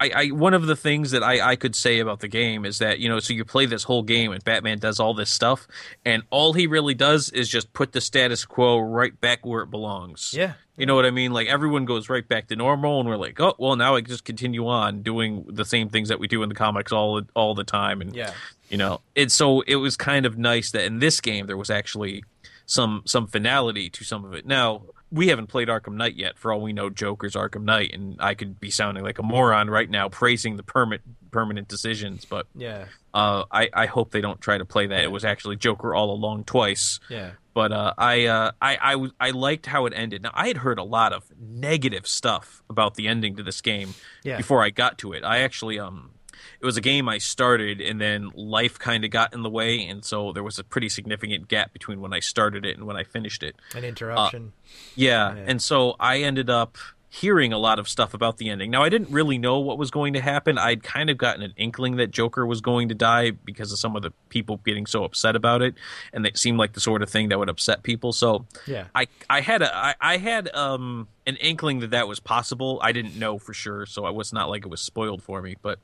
I, I one of the things that I, I could say about the game is that you know so you play this whole game and batman does all this stuff and all he really does is just put the status quo right back where it belongs. Yeah, you know what I mean? Like everyone goes right back to normal, and we're like, oh, well, now I just continue on doing the same things that we do in the comics all all the time, and yeah, you know, it. So it was kind of nice that in this game there was actually some some finality to some of it. Now we haven't played Arkham Knight yet. For all we know, Joker's Arkham Knight, and I could be sounding like a moron right now praising the permit permanent decisions, but yeah, uh, I I hope they don't try to play that. It was actually Joker all along twice. yeah. But uh, I, uh, I, I, I liked how it ended. Now I had heard a lot of negative stuff about the ending to this game Yeah. before I got to it. I actually, um, it was a game I started and then life kind of got in the way, and so there was a pretty significant gap between when I started it and when I finished it. An interruption. Yeah, Yeah. and so I ended up hearing a lot of stuff about the ending. Now I didn't really know what was going to happen. I'd kind of gotten an inkling that Joker was going to die because of some of the people getting so upset about it, and it seemed like the sort of thing that would upset people. So yeah, I I had a I, I had um an inkling that that was possible. I didn't know for sure, so I was not like it was spoiled for me, but.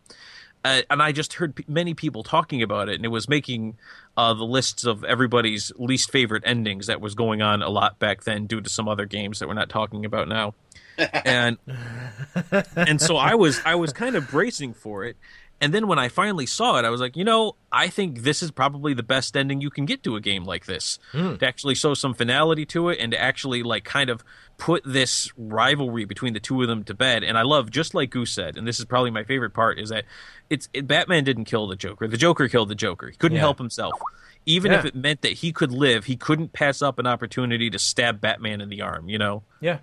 Uh, and I just heard p- many people talking about it, and it was making uh, the lists of everybody's least favorite endings that was going on a lot back then, due to some other games that we're not talking about now. and and so I was I was kind of bracing for it. And then when I finally saw it, I was like, you know, I think this is probably the best ending you can get to a game like this. To actually show some finality to it and to actually like kind of put this rivalry between the two of them to bed. And I love just like Goose said, and this is probably my favorite part, is that it's it, Batman didn't kill the Joker. The Joker killed the Joker. He couldn't Yeah. help himself. Even if it meant that he could live, he couldn't pass up an opportunity to stab Batman in the arm, you know? Yeah,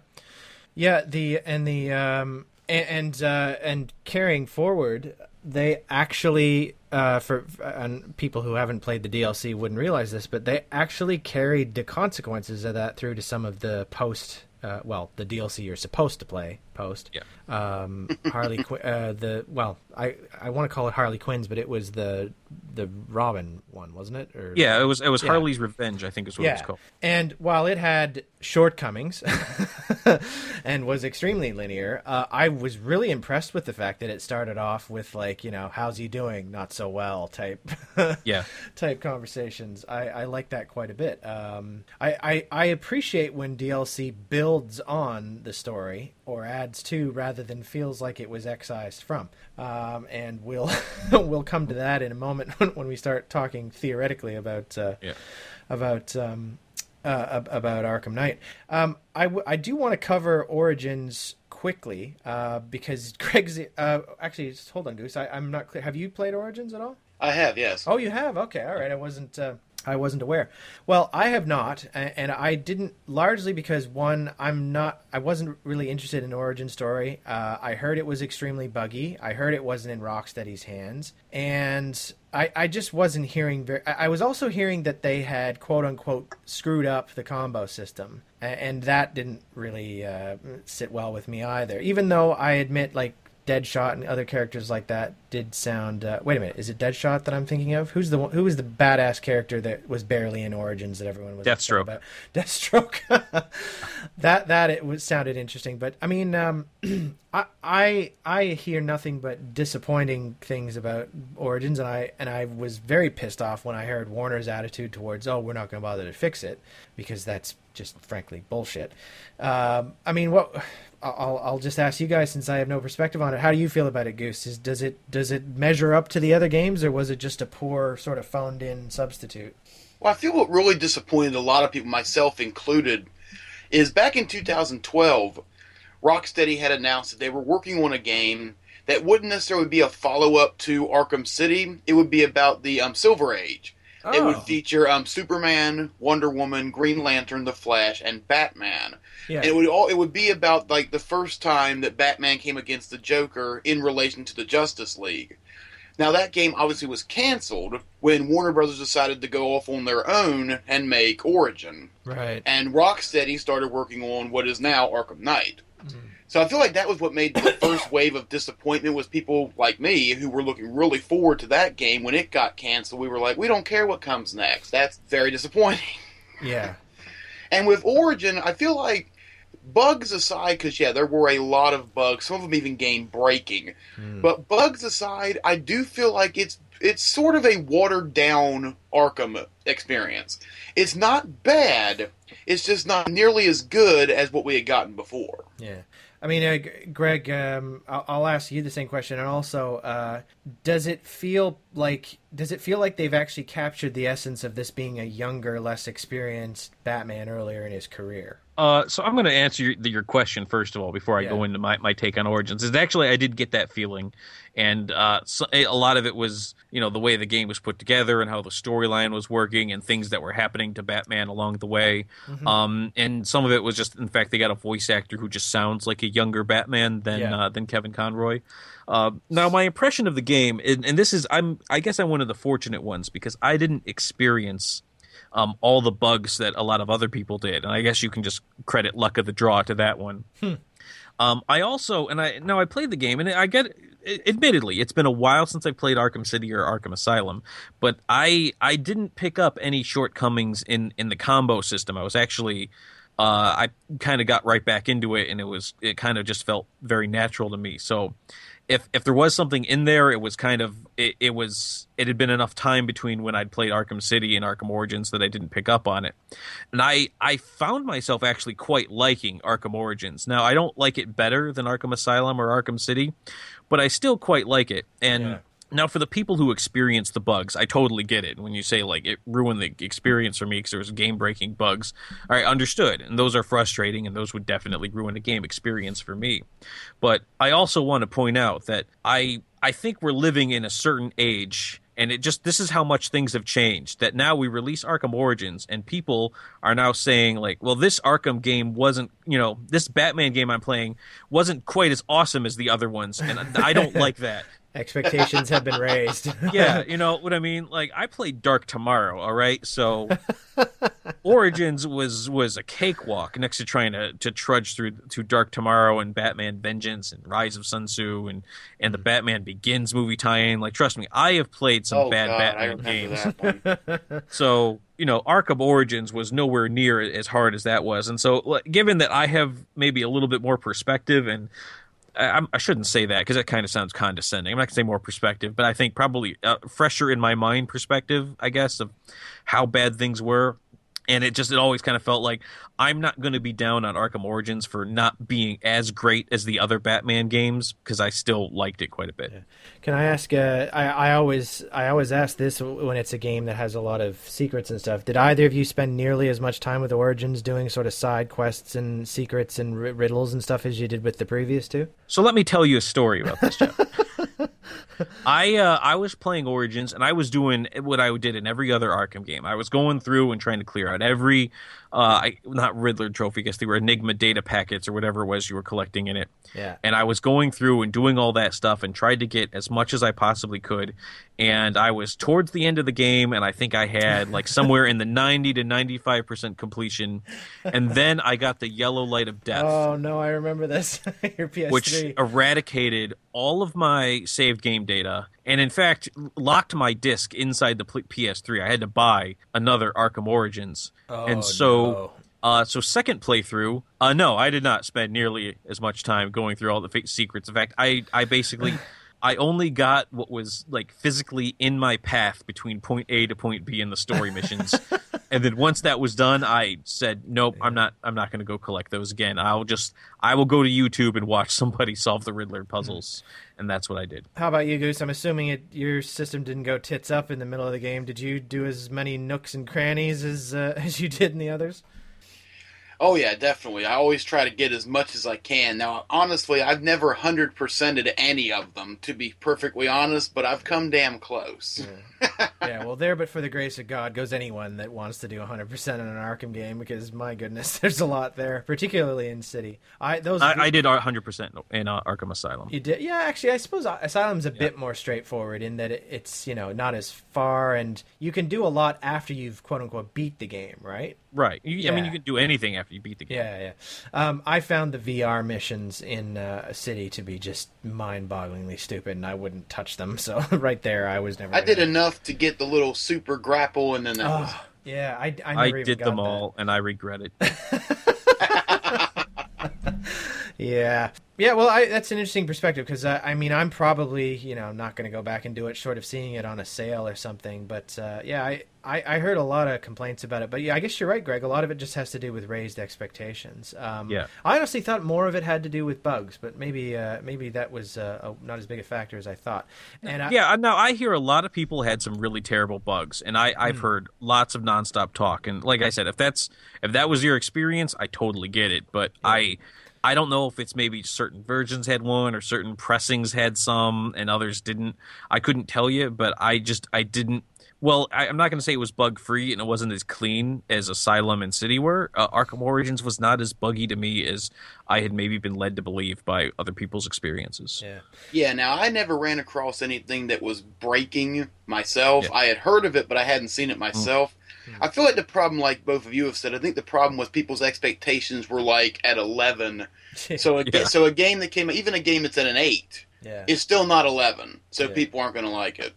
yeah. The and the um and and, uh, and carrying forward, they actually uh, for and people who haven't played the DLC wouldn't realize this, but they actually carried the consequences of that through to some of the post. Uh, well, the DLC you're supposed to play post. Yeah. Um, Harley Qu- uh, the well, I I want to call it Harley Quinn's, but it was the the Robin one, wasn't it? Or Yeah, it was it was Yeah. Harley's Revenge, I think is what it was called. And while it had shortcomings and was extremely linear, uh, I was really impressed with the fact that it started off with like, you know, how's he doing? Not so well type Yeah. type conversations. I, I like that quite a bit. Um, I, I, I appreciate when DLC builds on the story or adds to rather than feels like it was excised from. Um, and we'll we'll come to that in a moment when, when we start talking theoretically about uh, Yeah. about um, uh, about Arkham Knight. Um, I, w- I do want to cover Origins quickly uh, because Greg's uh, actually just hold on, Goose. I, I'm not clear. Have you played Origins at all? I have, yes. Oh, you have. Okay, all right. I wasn't. I wasn't aware. Well, I have not, and I didn't largely because one, I'm not. I wasn't really interested in origin story. Uh, I heard it was extremely buggy. I heard it wasn't in Rocksteady's hands, and I, I just wasn't hearing very. I was also hearing that they had quote unquote screwed up the combo system, and that didn't really uh, sit well with me either. Even though I admit, like Deadshot and other characters like that did sound. Uh, wait a minute, is it Deadshot that I'm thinking of? Who's the one, who was the badass character that was barely in Origins that everyone was Deathstroke. about? Deathstroke. that that it was sounded interesting, but I mean, um, I I I hear nothing but disappointing things about Origins, and I and I was very pissed off when I heard Warner's attitude towards, oh, we're not going to bother to fix it because that's just frankly bullshit. Um, I mean, what? I'll I'll just ask you guys since I have no perspective on it. How do you feel about it, Goose? Is, does it does it measure up to the other games, or was it just a poor sort of phoned in substitute? Well, I feel what really disappointed a lot of people, myself included, is back in 2012, Rocksteady had announced that they were working on a game that wouldn't necessarily be a follow up to Arkham City. It would be about the um, Silver Age. It would Oh. feature um, Superman, Wonder Woman, Green Lantern, The Flash, and Batman. Yeah. And it would all it would be about like the first time that Batman came against the Joker in relation to the Justice League. Now that game obviously was canceled when Warner Brothers decided to go off on their own and make Origin. right. And Rocksteady started working on what is now Arkham Knight. Mhm. So I feel like that was what made the first wave of disappointment was people like me who were looking really forward to that game when it got canceled. We were like, we don't care what comes next. That's very disappointing. Yeah. And with Origin, I feel like bugs aside, because yeah, there were a lot of bugs. Some of them even game breaking. Hmm. But bugs aside, I do feel like it's it's sort of a watered down Arkham experience. It's not bad. It's just not nearly as good as what we had gotten before. Yeah. I mean, uh, Greg, um, I'll, I'll ask you the same question, and also, uh, does it feel like does it feel like they've actually captured the essence of this being a younger, less experienced Batman earlier in his career? Uh, so I'm going to answer your, your question first of all before I Yeah. go into my, my take on Origins. Is actually I did get that feeling, and uh, so, a lot of it was you know the way the game was put together and how the storyline was working and things that were happening to Batman along the way. Mhm. Um, and some of it was just in fact they got a voice actor who just sounds like a younger Batman than Yeah. uh, than Kevin Conroy. Uh, now my impression of the game, and, and this is I'm I guess I'm one of the fortunate ones because I didn't experience um, all the bugs that a lot of other people did, and I guess you can just credit luck of the draw to that one. Hmm. Um, I also, and I now I played the game, and I get, admittedly, it's been a while since I played Arkham City or Arkham Asylum, but I I didn't pick up any shortcomings in in the combo system. I was actually. Uh, I kind of got right back into it, and it was it kind of just felt very natural to me. So, if if there was something in there, it was kind of it, it was it had been enough time between when I'd played Arkham City and Arkham Origins that I didn't pick up on it, and I I found myself actually quite liking Arkham Origins. Now I don't like it better than Arkham Asylum or Arkham City, but I still quite like it. And Yeah. Now for the people who experience the bugs, I totally get it. When you say like it ruined the experience for me because there was game breaking bugs, all right, understood. And those are frustrating, and those would definitely ruin a game experience for me. But I also want to point out that I I think we're living in a certain age and it just this is how much things have changed that now we release Arkham Origins and people are now saying like well this Arkham game wasn't you know this Batman game I'm playing wasn't quite as awesome as the other ones and I don't like that Expectations have been raised. yeah, you know what I mean. Like I played Dark Tomorrow, all right. So Origins was was a cakewalk next to trying to to trudge through to Dark Tomorrow and Batman Vengeance and Rise of Sun Tzu and and the Batman Begins movie tie-in. Like trust me, I have played some oh bad God, Batman games. So you know, Arkham Origins was nowhere near as hard as that was, and so like, given that I have maybe a little bit more perspective, and I, I'm- shouldn't say that because that kind of sounds condescending. I'm not gonna say more perspective, but I think probably uh, fresher in my mind perspective, I guess, of how bad things were. And it just it always kind of felt like I'm not going to be down on Arkham Origins for not being as great as the other Batman games because I still liked it quite a bit. Can I ask? Uh, I I always I always ask this when it's a game that has a lot of secrets and stuff. Did either of you spend nearly as much time with Origins doing sort of side quests and secrets and ri- riddles and stuff as you did with the previous two? So let me tell you a story about this, Jeff. I uh, I was playing Origins and I was doing what I did in every other Arkham game. I was going through and trying to clear out every, uh, I, not Riddler trophy, I guess they were Enigma data packets or whatever it was you were collecting in it. Yeah. And I was going through and doing all that stuff and tried to get as much as I possibly could. And I was towards the end of the game, and I think I had like somewhere in the 90 to 95% completion. And then I got the yellow light of death Oh no, I remember this. Your PS3. which eradicated all of my saved game data and in fact locked my disc inside the PS3. I had to buy another Arkham Origins. Oh, and so no. uh so second playthrough, uh no, I did not spend nearly as much time going through all the fake secrets. In fact, I I basically I only got what was like physically in my path between point A to point B in the story missions. and then once that was done, I said, "Nope, I'm not. I'm not going to go collect those again. I'll just, I will go to YouTube and watch somebody solve the Riddler puzzles." And that's what I did. How about you, Goose? I'm assuming it, your system didn't go tits up in the middle of the game. Did you do as many nooks and crannies as uh, as you did in the others? Oh yeah, definitely. I always try to get as much as I can. Now, honestly, I've never hundred percented any of them, to be perfectly honest, but I've come damn close. yeah, well, there, but for the grace of God, goes anyone that wants to do 100% in an Arkham game because my goodness, there's a lot there, particularly in City. I those I, I did 100 percent in uh, Arkham Asylum. You did, yeah. Actually, I suppose Asylum's a bit more straightforward in that it, it's you know not as far, and you can do a lot after you've quote unquote beat the game, right? Right. You, I mean, you can do anything after you beat the game. Yeah, yeah. Um, I found the VR missions in uh, City to be just mind-bogglingly stupid, and I wouldn't touch them. So right there, I was never. I did enough to get the little super grapple, and then that was Oh, yeah, I, I, I even did got them that. all, and I regret it. Yeah, yeah. Well, I, that's an interesting perspective because uh, I mean, I'm probably you know not going to go back and do it, short of seeing it on a sale or something. But uh, yeah, I, I I heard a lot of complaints about it. But yeah, I guess you're right, Greg. A lot of it just has to do with raised expectations. Um, Yeah. I honestly thought more of it had to do with bugs, but maybe uh, maybe that was uh, a, not as big a factor as I thought. And I, yeah, now I hear a lot of people had some really terrible bugs, and I, I've heard lots of nonstop talk. And like I said, if that's if that was your experience, I totally get it. But I I don't know if it's maybe certain versions had one or certain pressings had some and others didn't. I couldn't tell you, but I just I didn't. Well, I, I'm not going to say it was bug free and it wasn't as clean as Asylum and City were. Uh, Arkham Origins was not as buggy to me as I had maybe been led to believe by other people's experiences. yeah. Yeah, now I never ran across anything that was breaking myself. Yeah. I had heard of it, but I hadn't seen it myself. I feel like the problem, like both of you have said, I think the problem was people's expectations were like at eleven. So a, Yeah. so a game that came, even a game that's at an eight, yeah. is still not eleven. So Yeah. people aren't going to like it.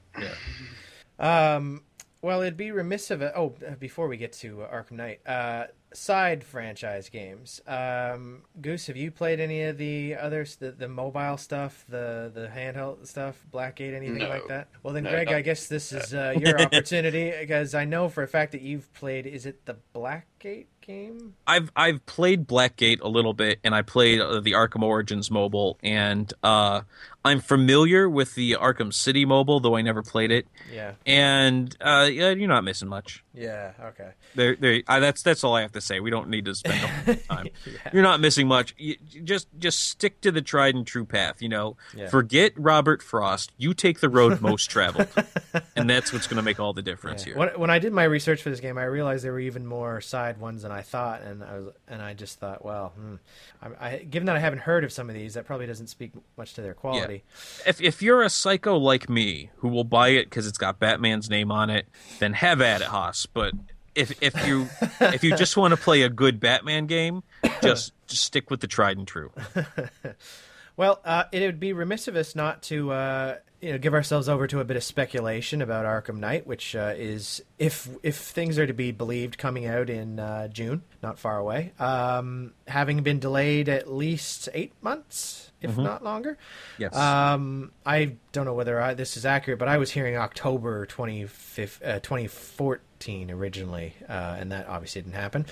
Um, well, it'd be remiss of it. Oh, uh, before we get to uh, Arkham Knight, uh, side franchise games. Um, Goose, have you played any of the others, the the mobile stuff, the the handheld stuff, Blackgate, anything No. like that? Well, then, No, Greg, no. I guess this is uh, your opportunity because I know for a fact that you've played. Is it the Blackgate game? I've I've played Blackgate a little bit, and I played uh, the Arkham Origins mobile, and uh, I'm familiar with the Arkham City mobile, though I never played it. Yeah. And uh, yeah, you're not missing much. Yeah. Okay. There, there. I, that's that's all I have to say. We don't need to spend a whole time. Yeah. You're not missing much. You, just just stick to the tried and true path. You know, Yeah. forget Robert Frost. You take the road most traveled, and that's what's going to make all the difference Yeah. here. When, when I did my research for this game, I realized there were even more side ones than I thought, and I was and I just thought, well, hmm. I, I, given that I haven't heard of some of these, that probably doesn't speak much to their quality. If if you're a psycho like me who will buy it because it's got Batman's name on it, then have at it, Haas. But if if you if you just want to play a good Batman game, just just stick with the tried and true. Well, uh, it would be remiss of us not to uh, you know give ourselves over to a bit of speculation about Arkham Knight, which uh, is if if things are to be believed, coming out in uh, June, not far away. Um, having been delayed at least eight months, if not longer. Yes. Um, I don't know whether I, this is accurate, but I was hearing October 25, uh, 2014 originally, uh, and that obviously didn't happen.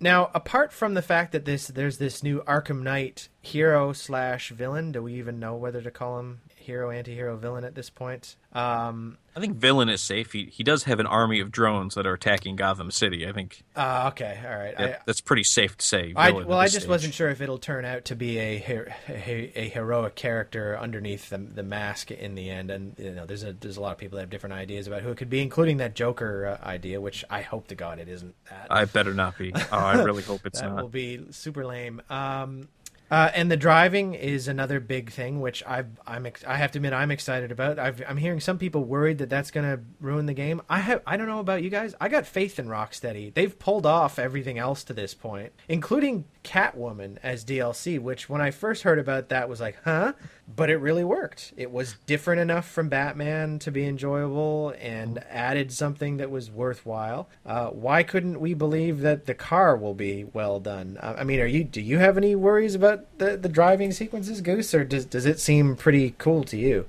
Now, apart from the fact that this there's this new Arkham Knight hero slash villain, do we even know whether to call him hero, anti-hero, villain at this point? Um, I think villain is safe. He he does have an army of drones that are attacking Gotham City. I think uh, okay, all right. I, that's pretty safe to say. I, well, I just stage. wasn't sure if it'll turn out to be a a, a heroic character underneath the, the mask in the end, and you know, there's a there's a lot of people that have different ideas about who it could be, including that Joker uh, idea, which I hope to God it isn't that. I better not be. Oh, I really hope it's that not. will be super lame. Um, uh, and the driving is another big thing, which I've, I'm ex- I have to admit I'm excited about. I've, I'm hearing some people worried that that's going to ruin the game. I have I don't know about you guys. I got faith in Rocksteady. They've pulled off everything else to this point, including Catwoman as DLC. Which when I first heard about that was like, huh? But it really worked. It was different enough from Batman to be enjoyable and added something that was worthwhile. Uh, why couldn't we believe that the car will be well done? Uh, I mean, are you do you have any worries about the, the driving sequences, Goose, or does does it seem pretty cool to you?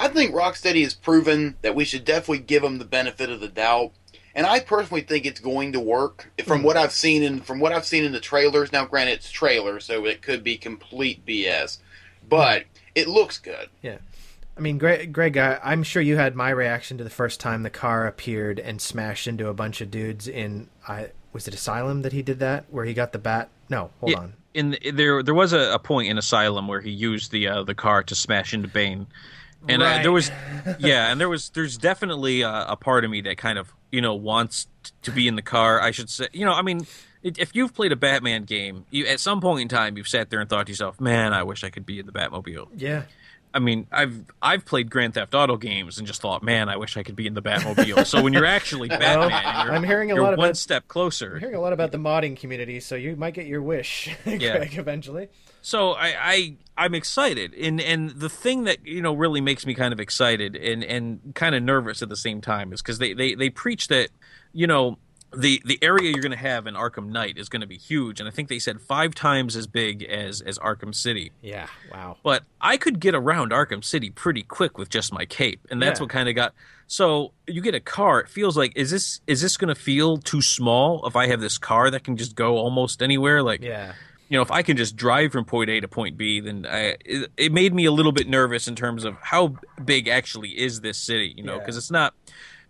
I think Rocksteady has proven that we should definitely give them the benefit of the doubt. And I personally think it's going to work from hmm. what I've seen in from what I've seen in the trailers. Now, granted, it's trailer, so it could be complete BS, but it looks good. Yeah. I mean, Greg, Greg I, I'm sure you had my reaction to the first time the car appeared and smashed into a bunch of dudes in. I was it Asylum that he did that, where he got the bat. No, hold Yeah, on. In the, there, there was a, a point in Asylum where he used the uh, the car to smash into Bane, and uh, Right. there was yeah and there was there's definitely a, a part of me that kind of you know wants t- to be in the car i should say you know i mean if you've played a batman game you at some point in time you've sat there and thought to yourself man i wish i could be in the batmobile Yeah. I mean i've i've played grand theft auto games and just thought man i wish i could be in the batmobile. So when you're actually batman you're, I'm hearing a you're lot one about- step closer. I'm hearing a lot about the modding community, so you might get your wish, Greg, eventually. so I, I I'm excited, and and the thing that you know really makes me kind of excited and and kind of nervous at the same time is because they, they they preach that you know the the area you're going to have in Arkham Knight is going to be huge, and I think they said five times as big as as Arkham City. Yeah. Wow. But I could get around Arkham City pretty quick with just my cape, and that's Yeah. what kind of got. So you get a car. It feels like is this is this going to feel too small if I have this car that can just go almost anywhere? Like Yeah. you know, if I can just drive from point A to point B, then I, it, it made me a little bit nervous in terms of how big actually is this city, you know, Yeah. because it's not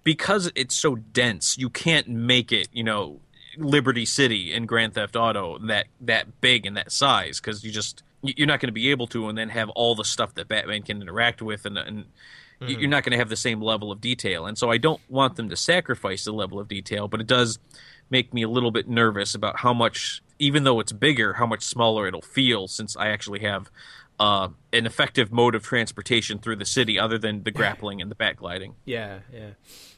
because it's so dense, you can't make it, you know, Liberty City in Grand Theft Auto that that big and that size because you just you- you're not going to be able to, and then have all the stuff that Batman can interact with, and and you- mm-hmm. you're not going to have the same level of detail. And so I don't want them to sacrifice the level of detail, but it does make me a little bit nervous about how much, even though it's bigger, how much smaller it'll feel since I actually have uh, an effective mode of transportation through the city other than the grappling and the bat gliding. Yeah, yeah,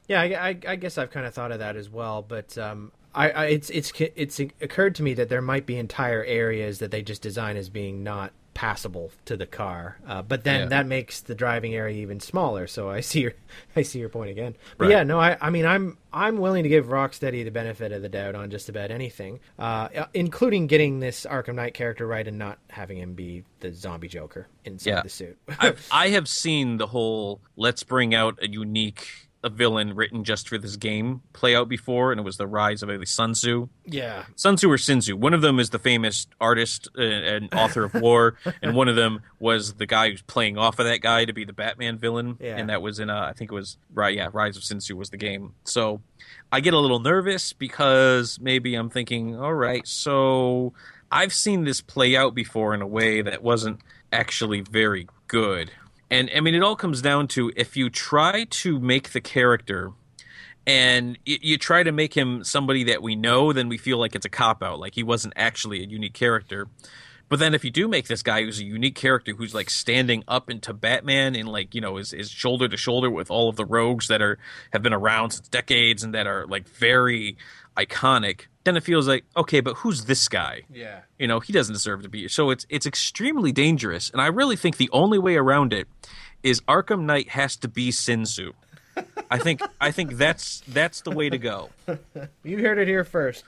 yeah. I, I, I guess I've kind of thought of that as well, but um, I, I it's it's it's occurred to me that there might be entire areas that they just design as being not passable to the car, uh, but then Yeah. that makes the driving area even smaller. So I see your I see your point again. But Right. yeah, no, I I mean I'm I'm willing to give Rocksteady the benefit of the doubt on just about anything, uh, including getting this Arkham Knight character right and not having him be the zombie Joker inside Yeah. the suit. I, I have seen the whole let's bring out a unique a villain written just for this game play out before, and it was the rise of I Sun Tzu. yeah, Sun Tzu or Sin Tzu. One of them is the famous artist and author of War, and one of them was the guy who's playing off of that guy to be the Batman villain. Yeah. And that was in, uh, I think it was right, yeah, Rise of Sin Tzu was the game. So I get a little nervous because maybe I'm thinking, all right, so I've seen this play out before in a way that wasn't actually very good. And I mean, it all comes down to if you try to make the character and you, try to make him somebody that we know, then we feel like it's a cop out, like he wasn't actually a unique character. But then if you do make this guy who's a unique character who's like standing up into Batman and like, you know, is, is shoulder to shoulder with all of the rogues that are have been around since decades and that are like very iconic, then it feels like, okay, but who's this guy? yeah. You know, he doesn't deserve to be. So it's it's extremely dangerous, and I really think the only way around it is Arkham Knight has to be Sin Tzu. I think I think that's that's the way to go. You heard it here first.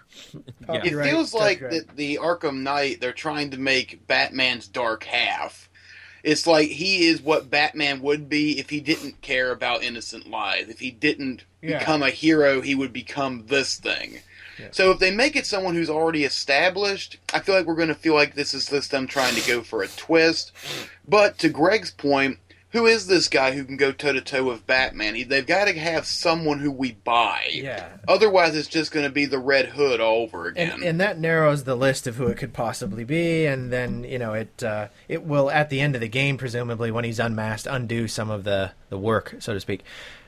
Yeah. It feels that's like right. that the Arkham Knight they're trying to make Batman's dark half. It's like he is what Batman would be if he didn't care about innocent lives. If he didn't Yeah. become a hero, he would become this thing. Yeah. So if they make it someone who's already established, I feel like we're going to feel like this is just them trying to go for a twist. But to Greg's point, who is this guy who can go toe to toe with Batman? He, they've got to have someone who we buy. Yeah. Otherwise, it's just going to be the Red Hood all over again. and, and that narrows the list of who it could possibly be and then you know it uh, it will at the end of the game presumably when he's unmasked undo some of the the work so to speak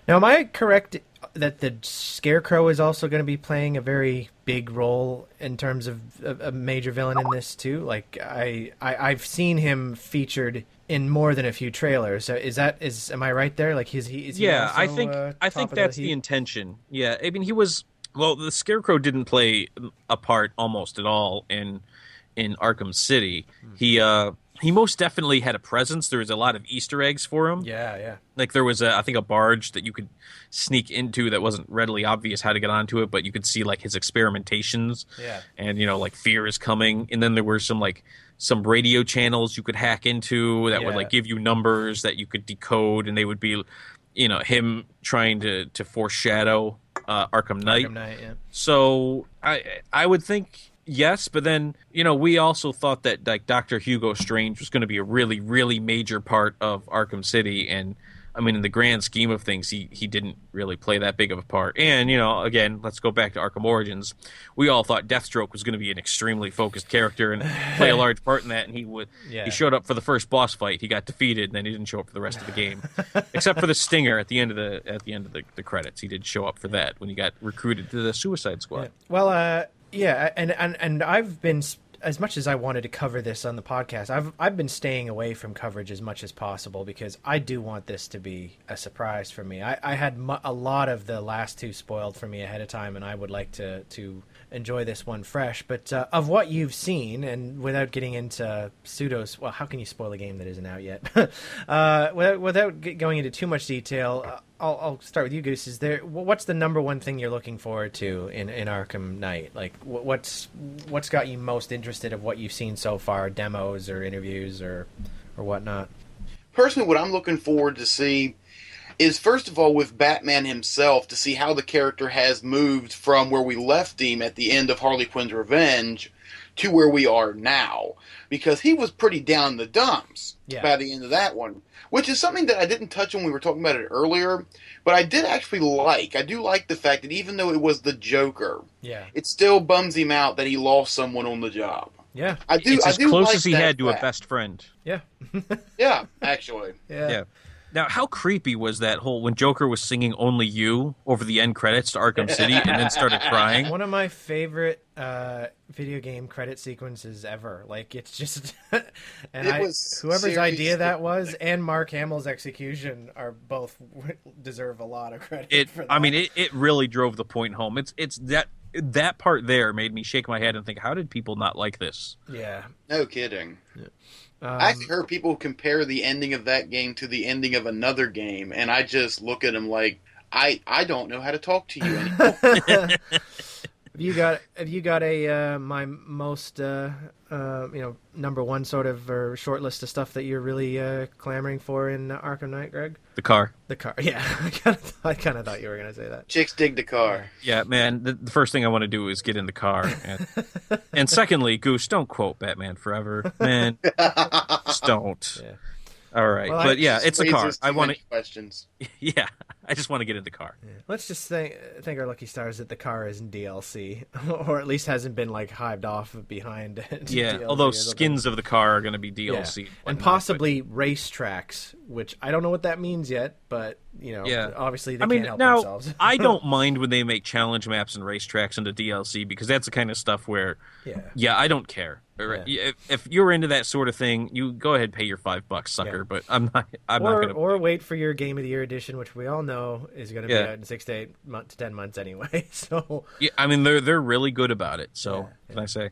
now am i correct that the scarecrow is also going to be playing a very big role in terms of a, a major villain in this too like I, I i've seen him featured in more than a few trailers so is that is am i right there like he's he is he yeah, I think uh, I think that's the heap? intention. Yeah, I mean he was well. The Scarecrow didn't play a part almost at all in in Arkham City. Hmm. He uh he most definitely had a presence. There was a lot of Easter eggs for him. yeah yeah Like there was a I think a barge that you could sneak into that wasn't readily obvious how to get onto it, but you could see like his experimentations yeah and you know like fear is coming and then there were some like some radio channels you could hack into that would like give you numbers that you could decode and they would be you know him trying to to foreshadow uh, Arkham Knight. Arkham Knight, yeah. So I I would think yes, but then you know we also thought that like Doctor Hugo Strange was going to be a really really major part of Arkham City, and I mean, in the grand scheme of things, he he didn't really play that big of a part. And you know, again, let's go back to Arkham Origins. We all thought Deathstroke was going to be an extremely focused character and play a large part in that, and he would. Yeah. He showed up for the first boss fight. He got defeated, and then he didn't show up for the rest of the game, except for the stinger at the end of the at the end of the, the credits. He did show up for that when he got recruited to the Suicide Squad. Well, uh, yeah, and, and and I've been as much as I wanted to cover this on the podcast. I've I've been staying away from coverage as much as possible because I do want this to be a surprise for me. I, I had mu- a lot of the last two spoiled for me ahead of time, and I would like to to enjoy this one fresh. But uh, of what you've seen, and without getting into pseudos, well, how can you spoil a game that isn't out yet? uh, without without going into too much detail. Uh, I'll, I'll start with you, Goose. Is there what's the number one thing you're looking forward to in, in Arkham Knight? Like, wh- what's what's got you most interested of what you've seen so far, demos or interviews or or whatnot? personally, what I'm looking forward to see is first of all with Batman himself to see how the character has moved from where we left him at the end of Harley Quinn's Revenge to where we are now, because he was pretty down in the dumps Yeah. by the end of that one, which is something that I didn't touch when we were talking about it earlier, but I did actually like. I do like the fact that even though it was the Joker, Yeah, it still bums him out that he lost someone on the job. yeah, I do. it's I as do close like as he had to a best friend. yeah, Yeah, actually. yeah. Yeah. Now, how creepy was that whole when Joker was singing "Only You" over the end credits to Arkham City and then started crying? One of my favorite uh, video game credit sequences ever. Like it's just, and It I, was whoever's idea that was, and Mark Hamill's execution are both deserve a lot of credit. It, for that. I mean, it, it really drove the point home. It's it's that that part there made me shake my head and think, how did people not like this? yeah. No kidding. Um, I actually heard people compare the ending of that game to the ending of another game, and I just look at them like, I I don't know how to talk to you anymore. Have you got have you got a uh, my most uh, uh, you know number one sort of or short list of stuff that you're really uh, clamoring for in Arkham Knight, Greg? The car. The car, yeah. I kind of I kind of thought you were gonna say that. Chicks dig the car. Yeah, man. The, the first thing I want to do is get in the car, and, and secondly, Goose, don't quote Batman Forever, man. Just don't. Yeah. All right, Well, but yeah, it's a car. I want many to. questions. Yeah, I just want to get in the car. Let's just thank thank our lucky stars that the car isn't DLC, or at least hasn't been like hived off behind. Yeah, DLC although skins of the car are going to be Yeah. DLC, and whatnot, possibly racetracks, which I don't know what that means yet, but you know, Yeah. obviously they I mean, can't help now themselves. I don't mind when they make challenge maps and racetracks into DLC because that's the kind of stuff where, yeah. yeah, I don't care. Or- If, if you're into that sort of thing, you go ahead and pay your five bucks, sucker. Yeah. But I'm not. I'm not gonna. or wait for your Game of the Year edition, which we all know is going to be Yeah. out in six to eight months to ten months anyway. So, Yeah, I mean, they're they're really good about it. So can I say?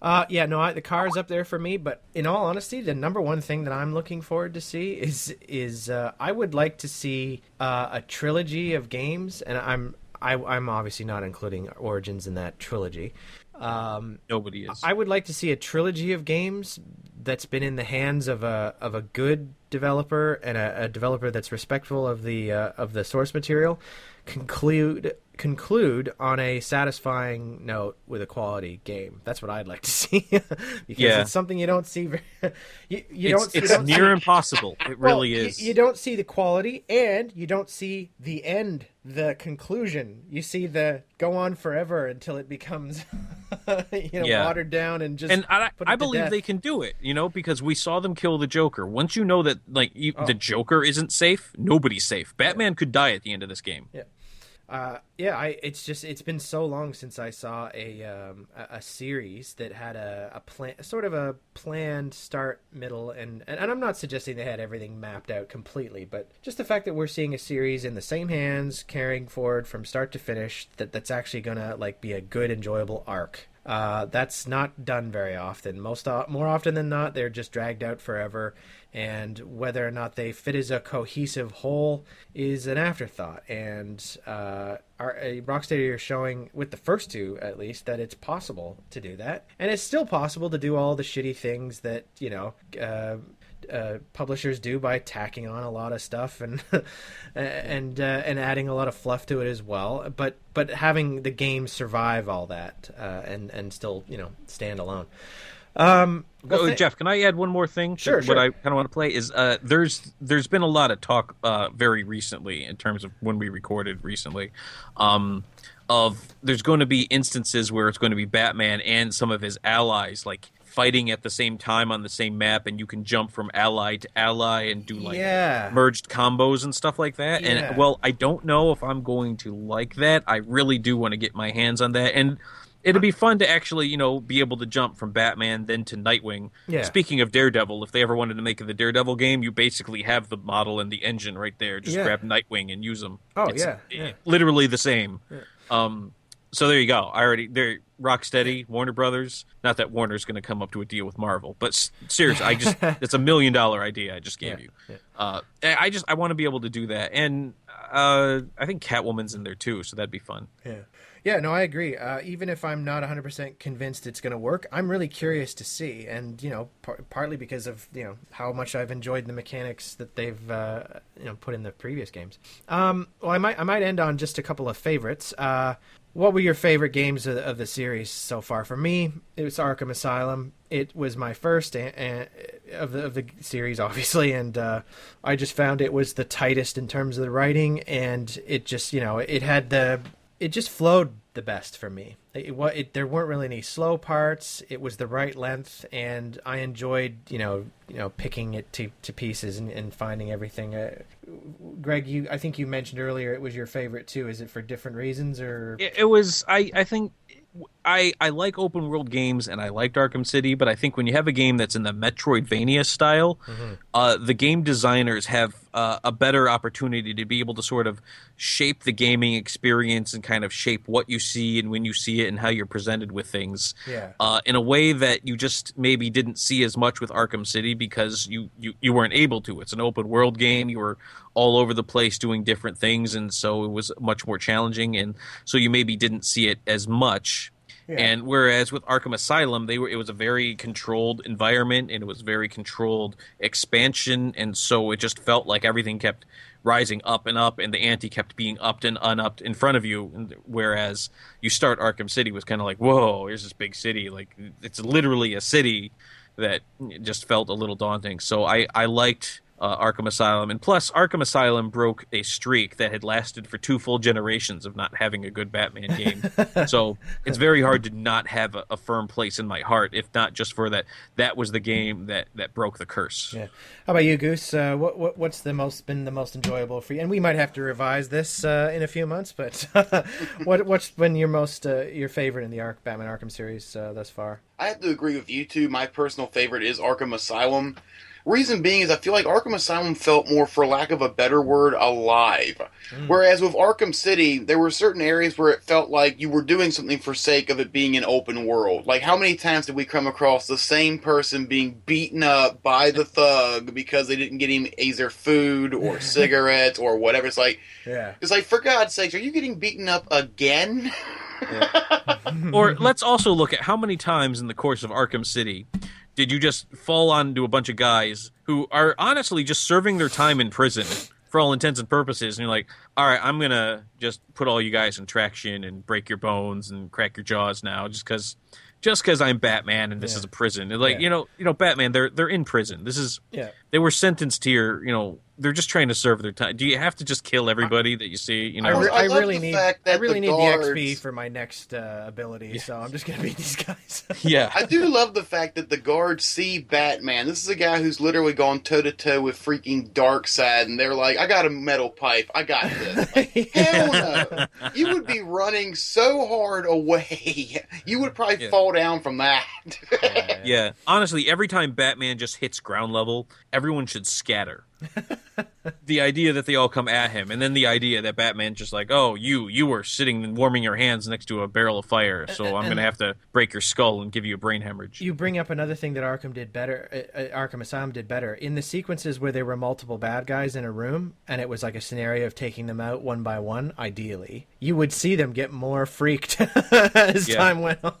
uh, yeah, no, I, the car is up there for me. But in all honesty, the number one thing that I'm looking forward to see is is uh, I would like to see uh, a trilogy of games, and I'm I, I'm obviously not including Origins in that trilogy. Um, Nobody is. I would like to see a trilogy of games that's been in the hands of a of a good developer and a, a developer that's respectful of the uh, of the source material conclude conclude on a satisfying note with a quality game. That's what I'd like to see because Yeah. it's something you don't see. Very, you you it's don't you it's don't near impossible. It well, really you- is. You, don't see the quality, and you don't see the end, the conclusion. You see the go on forever until it becomes, you know, Yeah. watered down and just. and I, I believe they can do it, you know, because we saw them kill the Joker. Once you know that, like, you, Oh. the Joker isn't safe, nobody's safe. Batman could die at the end of this game. Uh, yeah, I. It's just it's been so long since I saw a um, a, a series that had a, a plan, sort of a planned start, middle, and, and and I'm not suggesting they had everything mapped out completely, but just the fact that we're seeing a series in the same hands, carrying forward from start to finish, that that's actually gonna like be a good, enjoyable arc. Uh, that's not done very often. Most o- more often than not, they're just dragged out forever, and whether or not they fit as a cohesive whole is an afterthought. And uh, our, uh, Rocksteady are showing with the first two, at least, that it's possible to do that, and it's still possible to do all the shitty things that you know. Uh, publishers do by tacking on a lot of stuff and and uh, and adding a lot of fluff to it as well. But but having the game survive all that uh, and and still you know stand alone. Um, well, Oh, th- Jeff, can I add one more thing? to Sure, What sure. I kind of want to play is uh, there's there's been a lot of talk uh, very recently in terms of when we recorded recently, um, of there's going to be instances where it's going to be Batman and some of his allies like fighting at the same time on the same map, and you can jump from ally to ally and do like Yeah. merged combos and stuff like that. Yeah. And well, I don't know if I'm going to like that. I really do want to get my hands on that and. It'd be fun to actually, you know, be able to jump from Batman then to Nightwing. Yeah. Speaking of Daredevil, if they ever wanted to make the Daredevil game, you basically have the model and the engine right there. Just Yeah. grab Nightwing and use them. Oh, It's yeah, yeah. literally the same. Um, so there you go. I already they're Rocksteady, Warner Brothers. Not that Warner's going to come up to a deal with Marvel, but s- seriously, I just it's a million dollar idea I just gave Yeah, you. yeah. Uh, I just I want to be able to do that, and uh, I think Catwoman's in there too, so that'd be fun. Yeah. Yeah, no, I agree. Uh, even if I'm not 100% convinced it's going to work, I'm really curious to see. And, you know, par- partly because of, you know, how much I've enjoyed the mechanics that they've, uh, you know, put in the previous games. Um, well, I might, I might end on just a couple of favorites. What were your favorite games of, of the series so far? For me, it was Arkham Asylum. It was my first of the of the series, obviously, and uh, I just found it was the tightest in terms of the writing, and it just you know it had the it just flowed the best for me. It, wa it there weren't really any slow parts. It was the right length, and I enjoyed you know you know picking it to, to pieces and, and finding everything. Uh, Greg, you I think you mentioned earlier it was your favorite too. Is it for different reasons or? It, it was I I think I I like open world games and I liked Arkham City, but I think when you have a game that's in the Metroidvania style, uh, the game designers have uh, a better opportunity to be able to sort of shape the gaming experience and kind of shape what you see and when you see it and how you're presented with things. Yeah. Uh, in a way that you just maybe didn't see as much with Arkham City because you, you, you weren't able to. It's an open world game. You were all over the place doing different things, and so it was much more challenging. And so you maybe didn't see it as much. And whereas with Arkham Asylum, they were it was a very controlled environment and it was very controlled expansion, and so it just felt like everything kept rising up and up, and the ante kept being upped and unupped in front of you. Whereas you start Arkham City was kind of like, whoa, here's this big city, like it's literally a city that just felt a little daunting. So I I liked uh, Arkham Asylum, and plus Arkham Asylum broke a streak that had lasted for two full generations of not having a good Batman game. so it's very hard to not have a, a firm place in my heart, if not just for that. That was the game that that broke the curse. Yeah. How about you, Goose? Uh, what, what what's the most been the most enjoyable for you? And we might have to revise this uh, in a few months, but what what's been your most uh, your favorite in the Ark Batman Arkham series uh, thus far? I have to agree with you two. My personal favorite is Arkham Asylum. Reason being is I feel like Arkham Asylum felt more, for lack of a better word, alive. Hmm. Whereas with Arkham City, there were certain areas where it felt like you were doing something for sake of it being an open world. Like how many times did we come across the same person being beaten up by the thug because they didn't get him either food or cigarettes or whatever? It's like Yeah. it's like for God's sakes, are you getting beaten up again? or let's also look at how many times in the course of Arkham City did you just fall onto a bunch of guys who are honestly just serving their time in prison for all intents and purposes and you're like all right i'm gonna just put all you guys in traction and break your bones and crack your jaws now just because just because i'm batman and this Yeah. is a prison And like Yeah. you know you know batman they're they're in prison this is Yeah. They were sentenced here you know they're just trying to serve their time do you have to just kill everybody that you see you I, know re- I I really the need fact I really the need guards- the XP for my next uh, ability, so I'm just gonna beat these guys. yeah I do love the fact that the guards see Batman. This is a guy who's literally gone toe to toe with freaking Darkseid, and they're like, "I got a metal pipe. I got this." Like, Hell no! You would be running so hard away. You would probably Yeah. fall down from that. Yeah, honestly, every time Batman just hits ground level, everyone should scatter. the idea that they all come at him, and then the idea that Batman just like, oh, you, you were sitting and warming your hands next to a barrel of fire, so I'm gonna have to break your skull and give you a brain hemorrhage. You bring up another thing that Arkham did better. Uh, uh, Arkham Asylum did better in the sequences where there were multiple bad guys in a room, and it was like a scenario of taking them out one by one. Ideally, you would see them get more freaked as Yeah. time went on.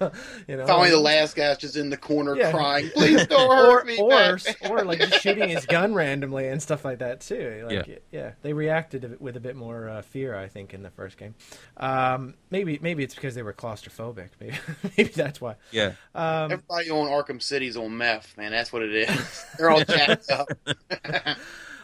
you know, Finally, the last guy's just in the corner Yeah. crying, "Please don't or hurt me!" or Batman." or like just shooting his gun randomly and stuff like that too. Like, yeah. yeah, they reacted with a bit more uh, fear, I think, in the first game. Um, maybe maybe it's because they were claustrophobic. Maybe maybe that's why. Yeah. Um, Everybody on Arkham City's on meth, man. That's what it is. They're all jacked up.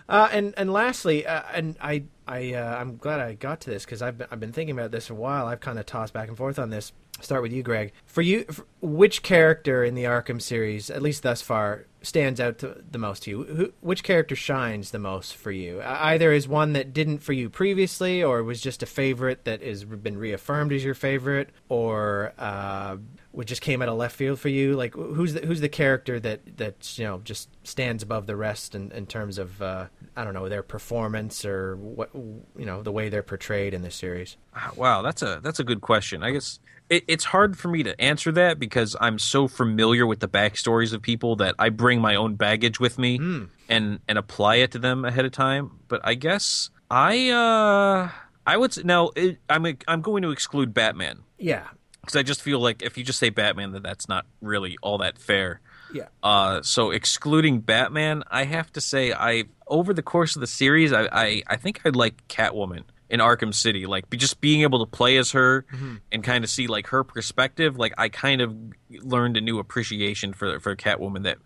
Uh, and and lastly, uh, and I I uh, I'm glad I got to this because I've been, I've been thinking about this for a while. I've kind of tossed back and forth on this. Start with you, Greg. For you, for which character in the Arkham series, at least thus far, stands out to, the most to you? Who, which character shines the most for you? Either is one that didn't for you previously, or was just a favorite that has been reaffirmed as your favorite, or uh, which just came out of left field for you? Like who's the, who's the character that that you know just stands above the rest in, in terms of uh, I don't know their performance or what you know the way they're portrayed in the series? Wow, that's a that's a good question. I guess it, it's hard for me to answer that because I'm so familiar with the backstories of people that I bring my own baggage with me mm. and and apply it to them ahead of time. But I guess I uh I would now it, I'm I'm going to exclude Batman. Yeah, because I just feel like if you just say Batman, that that's not really all that fair. Yeah. Uh, so excluding Batman, I have to say I over the course of the series, I I, I think I like Catwoman in Arkham City. Like be, just being able to play as her mm-hmm. and kind of see like her perspective. Like I kind of learned a new appreciation for for Catwoman that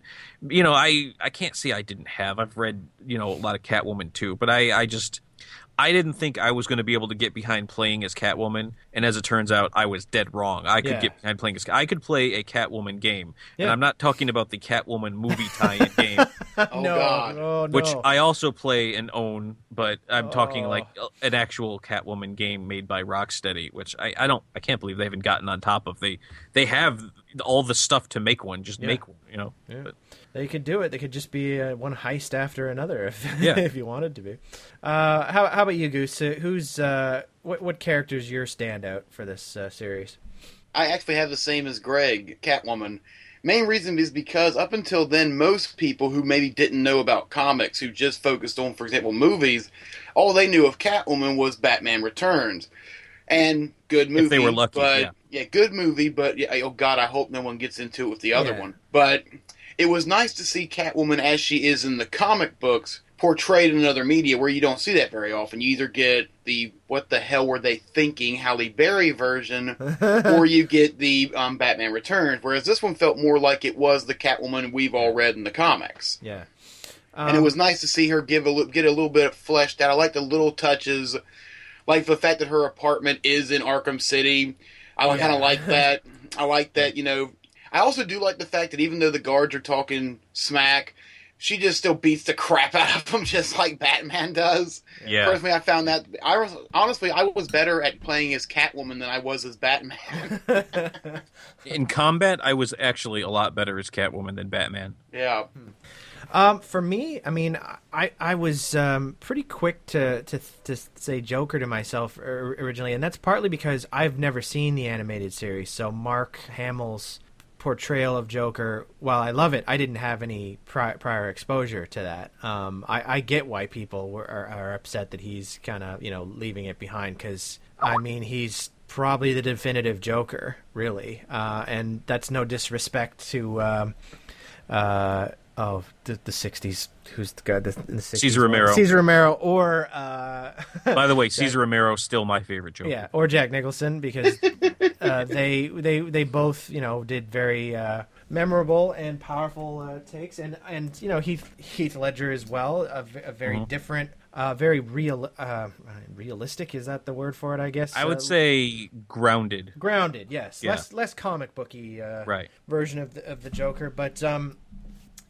you know I I can't say I didn't have. I've read you know a lot of Catwoman too, but I I just I didn't think I was going to be able to get behind playing as Catwoman, and as it turns out, I was dead wrong. I could Yeah. get behind playing as I could play a Catwoman game, Yeah. and I'm not talking about the Catwoman movie tie-in game, Oh, no, God. oh, no. which I also play and own, but I'm talking Oh. like uh, an actual Catwoman game made by Rocksteady, which I, I don't I can't believe they haven't gotten on top of. They they have all the stuff to make one, just Yeah. make one, you know. Yeah. But- They could do it. They could just be uh, one heist after another if Yeah. if you wanted to be. Uh, how how about you, Goose? Uh, who's uh, what what characters your standout for this uh, series? I actually have the same as Greg, Catwoman. Main reason is because up until then, most people who maybe didn't know about comics, who just focused on, for example, movies, all they knew of Catwoman was Batman Returns. And good movie. If they were lucky, But, yeah. Good movie, but yeah, oh God, I hope no one gets into it with the other Yeah. one. But it was nice to see Catwoman as she is in the comic books portrayed in other media where you don't see that very often. You either get the what the hell were they thinking Halle Berry version or you get the um, Batman Returns, whereas this one felt more like it was the Catwoman we've all read in the comics. Yeah, and it Um, was nice to see her give a get a little bit of fleshed out. I like the little touches, like the fact that her apartment is in Arkham City. I oh, Yeah. kind of like that. I like that. You know, I also do like the fact that even though the guards are talking smack. She just still beats the crap out of them, just like Batman does. Yeah, Personally, I found that I was honestly I was better at playing as Catwoman than I was as Batman. in combat, I was actually a lot better as Catwoman than Batman. yeah, hmm. Um, for me, I mean, I I was um, pretty quick to, to to say Joker to myself originally, and that's partly because I've never seen the animated series. So Mark Hamill's portrayal of Joker, while I love it, I didn't have any pri- prior exposure to that. Um, I, I get why people were, are, are upset that he's kind of you know leaving it behind because I mean he's probably the definitive Joker, really, uh, and that's no disrespect to. Um, uh, oh, the, the '60s. Who's the guy the, in the '60s? Cesar Romero. Cesar Romero, or uh, By the way, Cesar Romero's still my favorite Joker. yeah, or Jack Nicholson because uh, they they they both you know did very uh, memorable and powerful uh, takes, and and you know Heath Heath Ledger as well, a very Mhm. different, uh, very real, uh, realistic. Is that the word for it? I guess I would say grounded. grounded. Yes, Yeah. less less comic booky. Uh, Right. version of the, of the Joker. But um,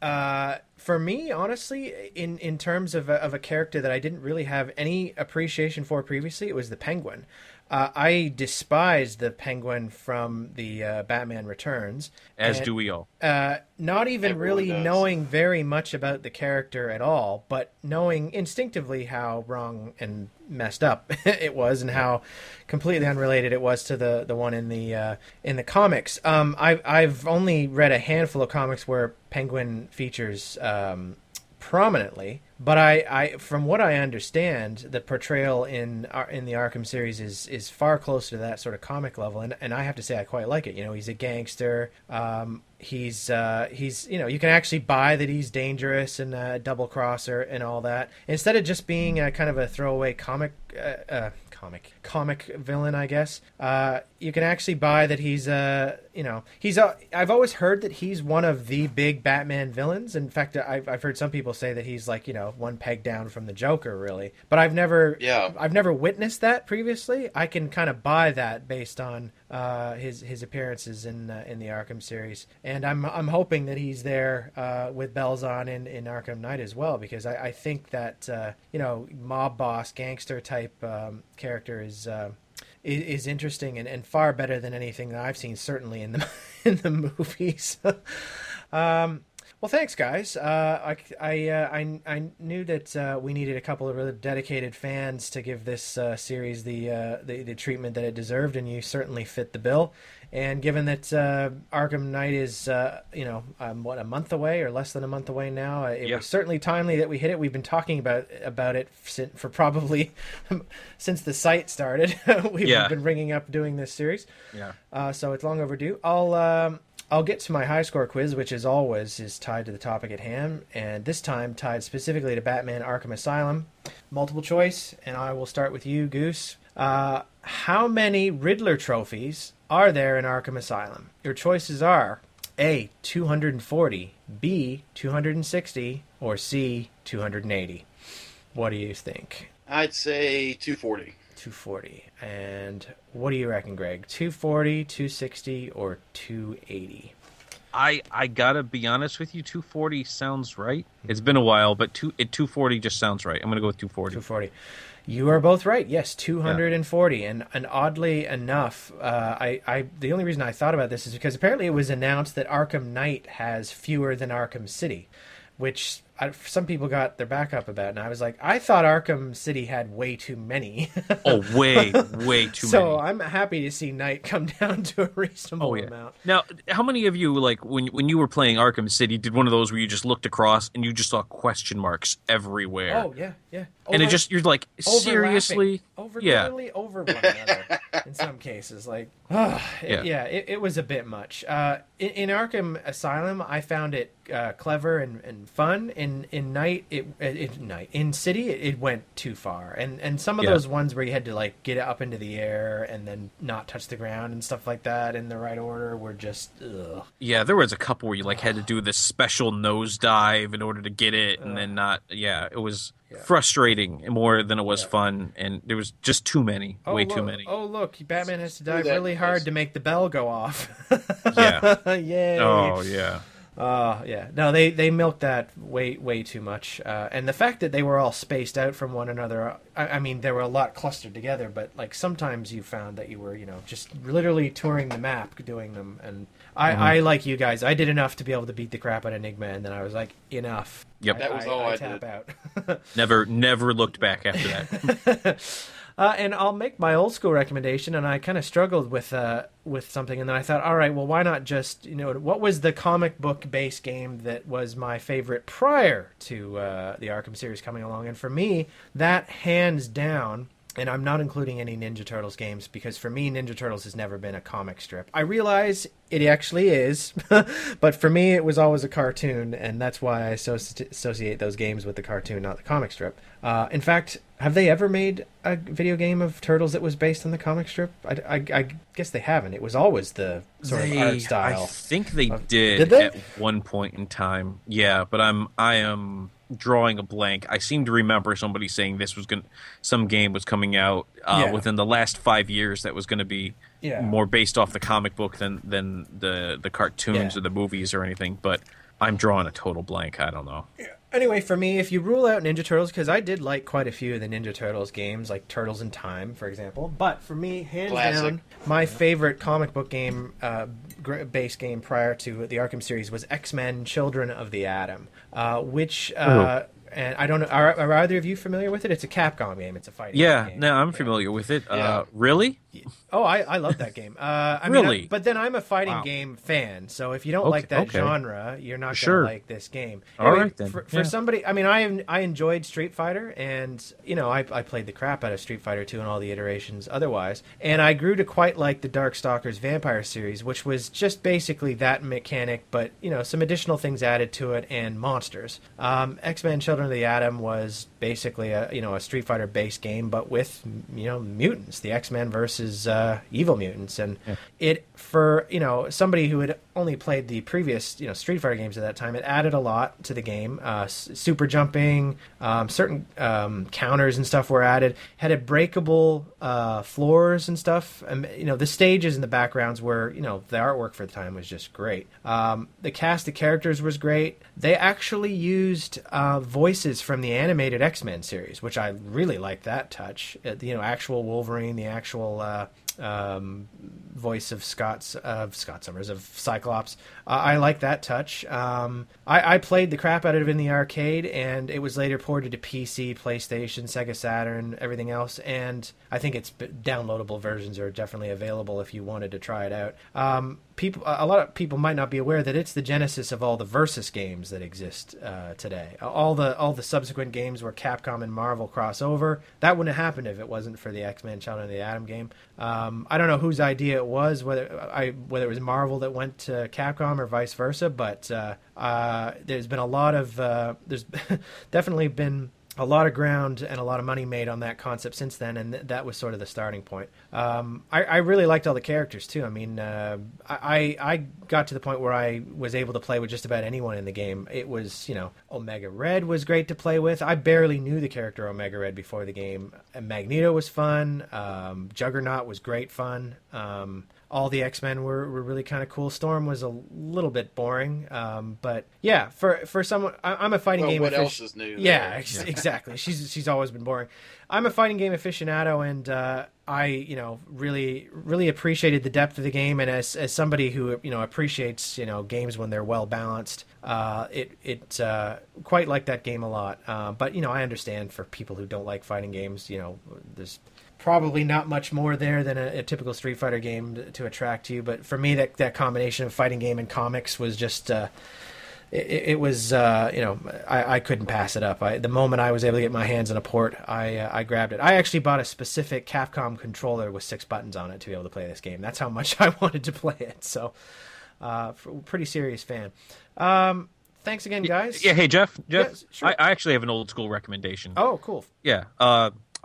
uh, for me, honestly, in in terms of a, of a character that I didn't really have any appreciation for previously, it was the Penguin. Uh, I despised the Penguin from the uh, Batman Returns, As and, do we all. uh, not even Everyone really does. knowing very much about the character at all, but knowing instinctively how wrong and messed up it was, and how completely unrelated it was to the, the one in the uh, in the comics. Um, I, I've only read a handful of comics where Penguin features um, prominently, but I, I from what I understand, the portrayal in in the Arkham series is is far closer to that sort of comic level, and and I have to say I quite like it. You know, he's a gangster. Um, he's uh, he's you know you can actually buy that he's dangerous and a double crosser and all that instead of just being a kind of a throwaway comic uh, uh, comic comic villain, I guess. Uh, you can actually buy that he's a you know he's a. I've always heard that he's one of the big Batman villains. In fact, I've I've heard some people say that he's like you know one peg down from the Joker, really. But I've never Yeah. I've never witnessed that previously. I can kind of buy that based on uh, his his appearances in uh, in the Arkham series, and I'm I'm hoping that he's there uh, with bells on in, in Arkham Knight as well because I, I think that uh, you know mob boss gangster type um, character is. Uh, is, is interesting and, and far better than anything that I've seen, certainly in the in the movies. um, well, thanks, guys. Uh, I I, uh, I I knew that uh, we needed a couple of really dedicated fans to give this uh, series the, uh, the the treatment that it deserved, and you certainly fit the bill. And given that uh, Arkham Knight is uh, you know um, what a month away or less than a month away now, it Yeah. was certainly timely that we hit it. We've been talking about about it for probably since the site started. We've Yeah. been ringing up doing this series. Yeah. Uh, so it's long overdue. I'll um, I'll get to my high score quiz, which as always is tied to the topic at hand, and this time tied specifically to Batman: Arkham Asylum. Multiple choice, and I will start with you, Goose. Uh, how many Riddler trophies are there in Arkham Asylum? Your choices are A. 240, B. 260, or C. 280. What do you think? I'd say 240. 240. And what do you reckon, Greg? 240, 260, or 280? I I gotta be honest with you. 240 sounds right. It's been a while, but two it 240 just sounds right. I'm gonna go with 240. 240. You are both right. Yes, 240. And and oddly enough, uh, I, I the only reason I thought about this is because apparently it was announced that Arkham Knight has fewer than Arkham City, which I, some people got their back up about. And I was like, I thought Arkham City had way too many. Oh, way way too so many. I'm happy to see Knight come down to a reasonable Oh yeah. amount. Now, how many of you like when when you were playing Arkham City did one of those where you just looked across and you just saw question marks everywhere? Oh yeah, yeah. and it just you're like seriously over yeah literally over one another in some cases like ah, it- Yeah. yeah, it, it was a bit much uh in, in arkham asylum i found it uh, clever and, and fun in in Knight it, it Knight in city it, it went too far and and some of Yeah. those ones where you had to like get it up into the air and then not touch the ground and stuff like that in the right order were just ugh. yeah there was a couple where you like had to do this special nosedive in order to get it and then not yeah it was Yeah. frustrating more than it was Yeah. fun and there was just too many Oh, way look, too many Oh, look, Batman has to dive really hard to make the bell go off. Yeah. Yay. oh yeah Uh, yeah. No, they they milked that way way too much. Uh, and the fact that they were all spaced out from one another, I, I mean, they were a lot clustered together. But like sometimes you found that you were, you know, just literally touring the map doing them. And I, Mm-hmm. I like you guys. I did enough to be able to beat the crap out of Enigma, and then I was like, enough. Yep. That was all I tap did. out. never never looked back after that Uh, and I'll make my old school recommendation. And I kind of struggled with uh, with something, and then I thought, all right, well, why not just you know what was the comic book based game that was my favorite prior to uh, the Arkham series coming along? And for me, that hands down. And I'm not including any Ninja Turtles games because for me, Ninja Turtles has never been a comic strip. I realize it actually is, but for me, it was always a cartoon, and that's why I associate those games with the cartoon, not the comic strip. Uh, in fact, have they ever made a video game of Turtles that was based on the comic strip? I, I, I guess they haven't. It was always the sort They- of art style. I think they of- did, Did they? at one point in time. Yeah, but I'm I am drawing a blank. I seem to remember somebody saying this was going some game was coming out uh, Yeah. within the last 5 years that was going to be Yeah. more based off the comic book than than the the cartoons Yeah. or the movies or anything, but I'm drawing a total blank. I don't know. Anyway, for me, if you rule out Ninja Turtles, because I did like quite a few of the Ninja Turtles games, like Turtles in Time, for example. But for me, hands Classic. down, my favorite comic book game, uh, gr- base game prior to the Arkham series was X Men: Children of the Atom, uh, which. Uh, and I don't know. Are, are either of you familiar with it? It's a Capcom game. It's a fighting game. Yeah, game. no, I'm Yeah. familiar with it. Yeah. Uh, really? Oh, I, I love that game. Uh, I mean, Really? I- but then I'm a fighting Wow. game fan, so if you don't Okay, like that okay. genre, you're not Sure. gonna like this game. All right, then. For, for Yeah. somebody, I mean, I I enjoyed Street Fighter, and you know, I, I played the crap out of Street Fighter 2 and all the iterations otherwise, and I grew to quite like the Darkstalkers Vampire series, which was just basically that mechanic, but you know, some additional things added to it and monsters. Um, X Men: Children of the Atom was basically a you know a Street Fighter based game, but with you know mutants, the X Men versus uh, evil mutants, and it for you know somebody who had only played the previous you know Street Fighter games at that time, it added a lot to the game. Uh, super jumping, um, certain um, counters and stuff were added. Had a breakable uh, floors and stuff. And you know the stages and the backgrounds were you know the artwork for the time was just great. Um, the cast of characters was great. They actually used uh, voices from the animated X Men series, which I really liked that touch. Uh, you know, actual Wolverine, the actual. Uh, um, voice of Scott's of Scott Summers of Cyclops. Uh, I like that touch. Um, I, I played the crap out of it in the arcade, and it was later ported to PC, PlayStation, Sega Saturn, everything else. And I think its downloadable versions are definitely available if you wanted to try it out. Um, people, a lot of people might not be aware that it's the genesis of all the versus games that exist uh, today. All the all the subsequent games where Capcom and Marvel cross over. That wouldn't have happened if it wasn't for the X Men Children of the Atom game. Um, I don't know whose idea was, whether I whether it was Marvel that went to Capcom or vice versa, but uh, uh, there's been a lot of uh, there's definitely been a lot of ground and a lot of money made on that concept since then, and th- that was sort of the starting point. Um, I, I really liked all the characters too. I mean, uh, I I got to the point where I was able to play with just about anyone in the game. It was you know Omega Red was great to play with. I barely knew the character Omega Red before the game. Magneto was fun. Um, Juggernaut was great fun. Um, all the X Men were, were really kind of cool. Storm was a little bit boring, um, but yeah, for for someone, I, I'm a fighting Well, game. what else is new Yeah, ex- exactly. She's she's always been boring. I'm a fighting game aficionado, and uh, I you know really really appreciated the depth of the game. And as as somebody who you know appreciates you know games when they're well balanced, uh, it it uh, quite like that game a lot. Uh, but you know I understand for people who don't like fighting games, you know there's probably not much more there than a, a typical Street Fighter game to, to attract you. But for me, that that combination of fighting game and comics was just. Uh, it, it was uh, you know I, I couldn't pass it up. I, the moment I was able to get my hands on a port, I uh, I grabbed it. I actually bought a specific Capcom controller with six buttons on it to be able to play this game. That's how much I wanted to play it. So, uh, pretty serious fan. Um, thanks again, guys. Yeah, hey Jeff. Jeff, Yeah, sure. I, I actually have an old school recommendation. Oh, cool. Yeah.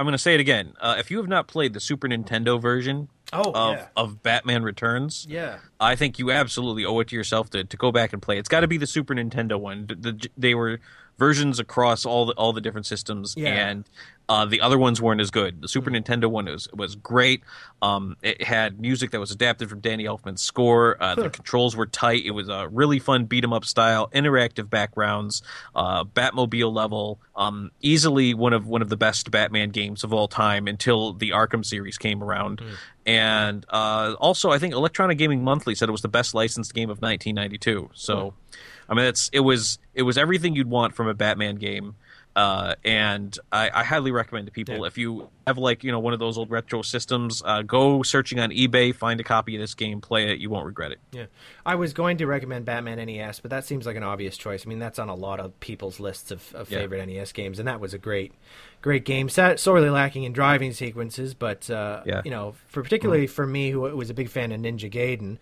I'm going to say it again. Uh, if you have not played the Super Nintendo version Oh, of, yeah. of Batman Returns, Yeah. I think you absolutely owe it to yourself to, to go back and play. It's got to be the Super Nintendo one. The, the- they were versions across all the all the different systems, Yeah. and uh, the other ones weren't as good. The Super Nintendo one was was great. Um, it had music that was adapted from Danny Elfman's score. Uh, the controls were tight. It was a really fun beat 'em up style, interactive backgrounds, uh, Batmobile level. Um, easily one of one of the best Batman games of all time until the Arkham series came around. And uh, also, I think Electronic Gaming Monthly said it was the best licensed game of 1992. So, I mean, it's it was it was everything you'd want from a Batman game. Uh, and I, I highly recommend to people Yeah. if you have like you know one of those old retro systems, uh, go searching on eBay, find a copy of this game, play it. You won't regret it. Yeah, I was going to recommend Batman NES, but that seems like an obvious choice. I mean, that's on a lot of people's lists of, of Yeah. favorite NES games, and that was a great, great game. Sa- Sorely lacking in driving sequences, but uh, Yeah. you know, for particularly for me, who was a big fan of Ninja Gaiden.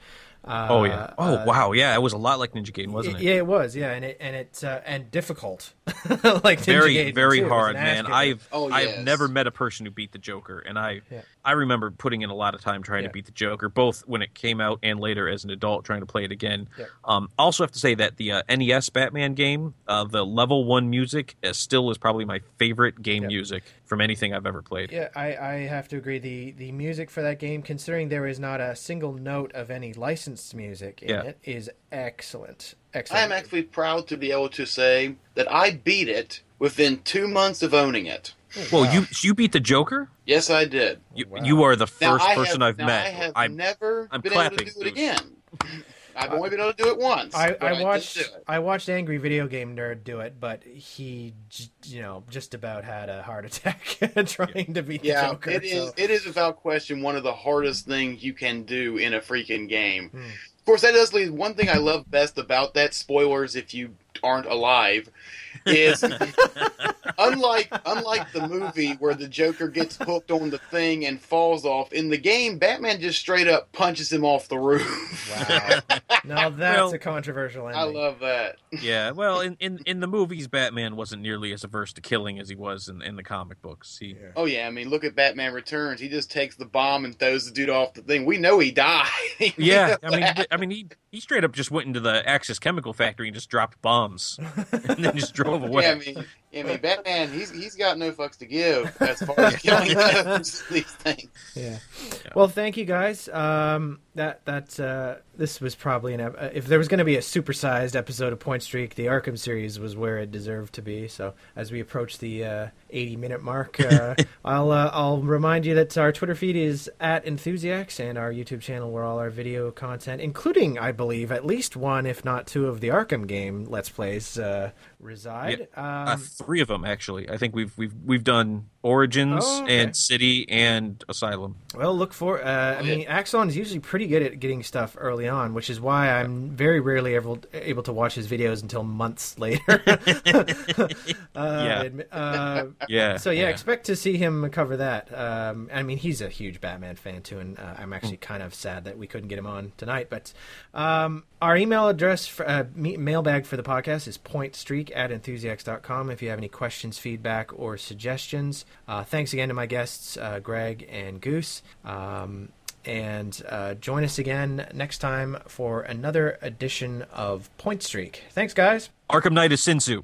Uh, Oh yeah. Oh uh, wow. Yeah, it was a lot like Ninja Gaiden, wasn't it? Yeah, it was. Yeah, and it and it uh, and difficult, like Ninja very Gaiden, very too. Hard man kicker. i've Oh, i've never met a person who beat the joker and i Yeah. i remember putting in a lot of time trying Yeah. to beat the joker both when it came out and later as an adult trying to play it again Yeah. um I also have to say that the uh, nes batman game uh the level one music is still is probably my favorite game Yeah. music from anything i've ever played Yeah, I, I have to agree. The the music for that game, considering there is not a single note of any licensed music in Yeah. it, is excellent. Excellent. I am actually proud to be able to say that I beat it within two months of owning it. Oh, well you you beat the joker Yes, I did. you, Wow. you are the first I person have, i've now, met I have I'm- never I'm been able to do it again. I've only been able to do it once. I, I watched it. I watched Angry Video Game Nerd do it, but he you know just about had a heart attack trying to beat Yeah, the Joker. it is. so- It is without question one of the hardest things you can do in a freaking game. Hmm. Of course, that does lead. One thing I love best about that. Spoilers if you aren't alive. Is unlike unlike the movie where the Joker gets hooked on the thing and falls off. In the game, Batman just straight up punches him off the roof. Wow. now that's Well, a controversial ending. I love that. yeah, well, in, in in the movies, Batman wasn't nearly as averse to killing as he was in, in the comic books. He, Yeah. Oh yeah, I mean, look at Batman Returns. He just takes the bomb and throws the dude off the thing. We know he died. Yeah, I mean. I mean, he he straight up just went into the Axis chemical factory and just dropped bombs, and then just drove away. Yeah, I mean, I mean, Batman, he's he's got no fucks to give as far as killing those, these things. Yeah. Well, thank you guys. Um, that that uh, this was probably an ep- uh, if there was going to be a supersized episode of Point Streak, the Arkham series was where it deserved to be. So as we approach the uh, 80 minute mark, uh, I'll uh, I'll remind you that our Twitter feed is at Enthusiacs and our YouTube channel where all our video content, including I believe at least one, if not two, of the Arkham game Let's Plays uh, reside. uh, Um, three of them actually. I think we've we've we've done Origins Oh, okay. and City and Asylum. Well, look for. Uh, I mean, Axon is usually pretty good at getting stuff early on, which is why I'm very rarely able able to watch his videos until months later. uh, Yeah. admi- uh, Yeah. so yeah, expect to see him cover that. Um, I mean, he's a huge Batman fan too, and uh, I'm actually kind of sad that we couldn't get him on tonight. But um, our email address, for, uh, me- mailbag for the podcast is pointstreak at enthusiasts.com. If you have any questions, feedback, or suggestions, uh, thanks again to my guests, uh, Greg and Goose. Um, and uh, join us again next time for another edition of Point Streak. Thanks, guys. Arkham Knight is Sin Tzu.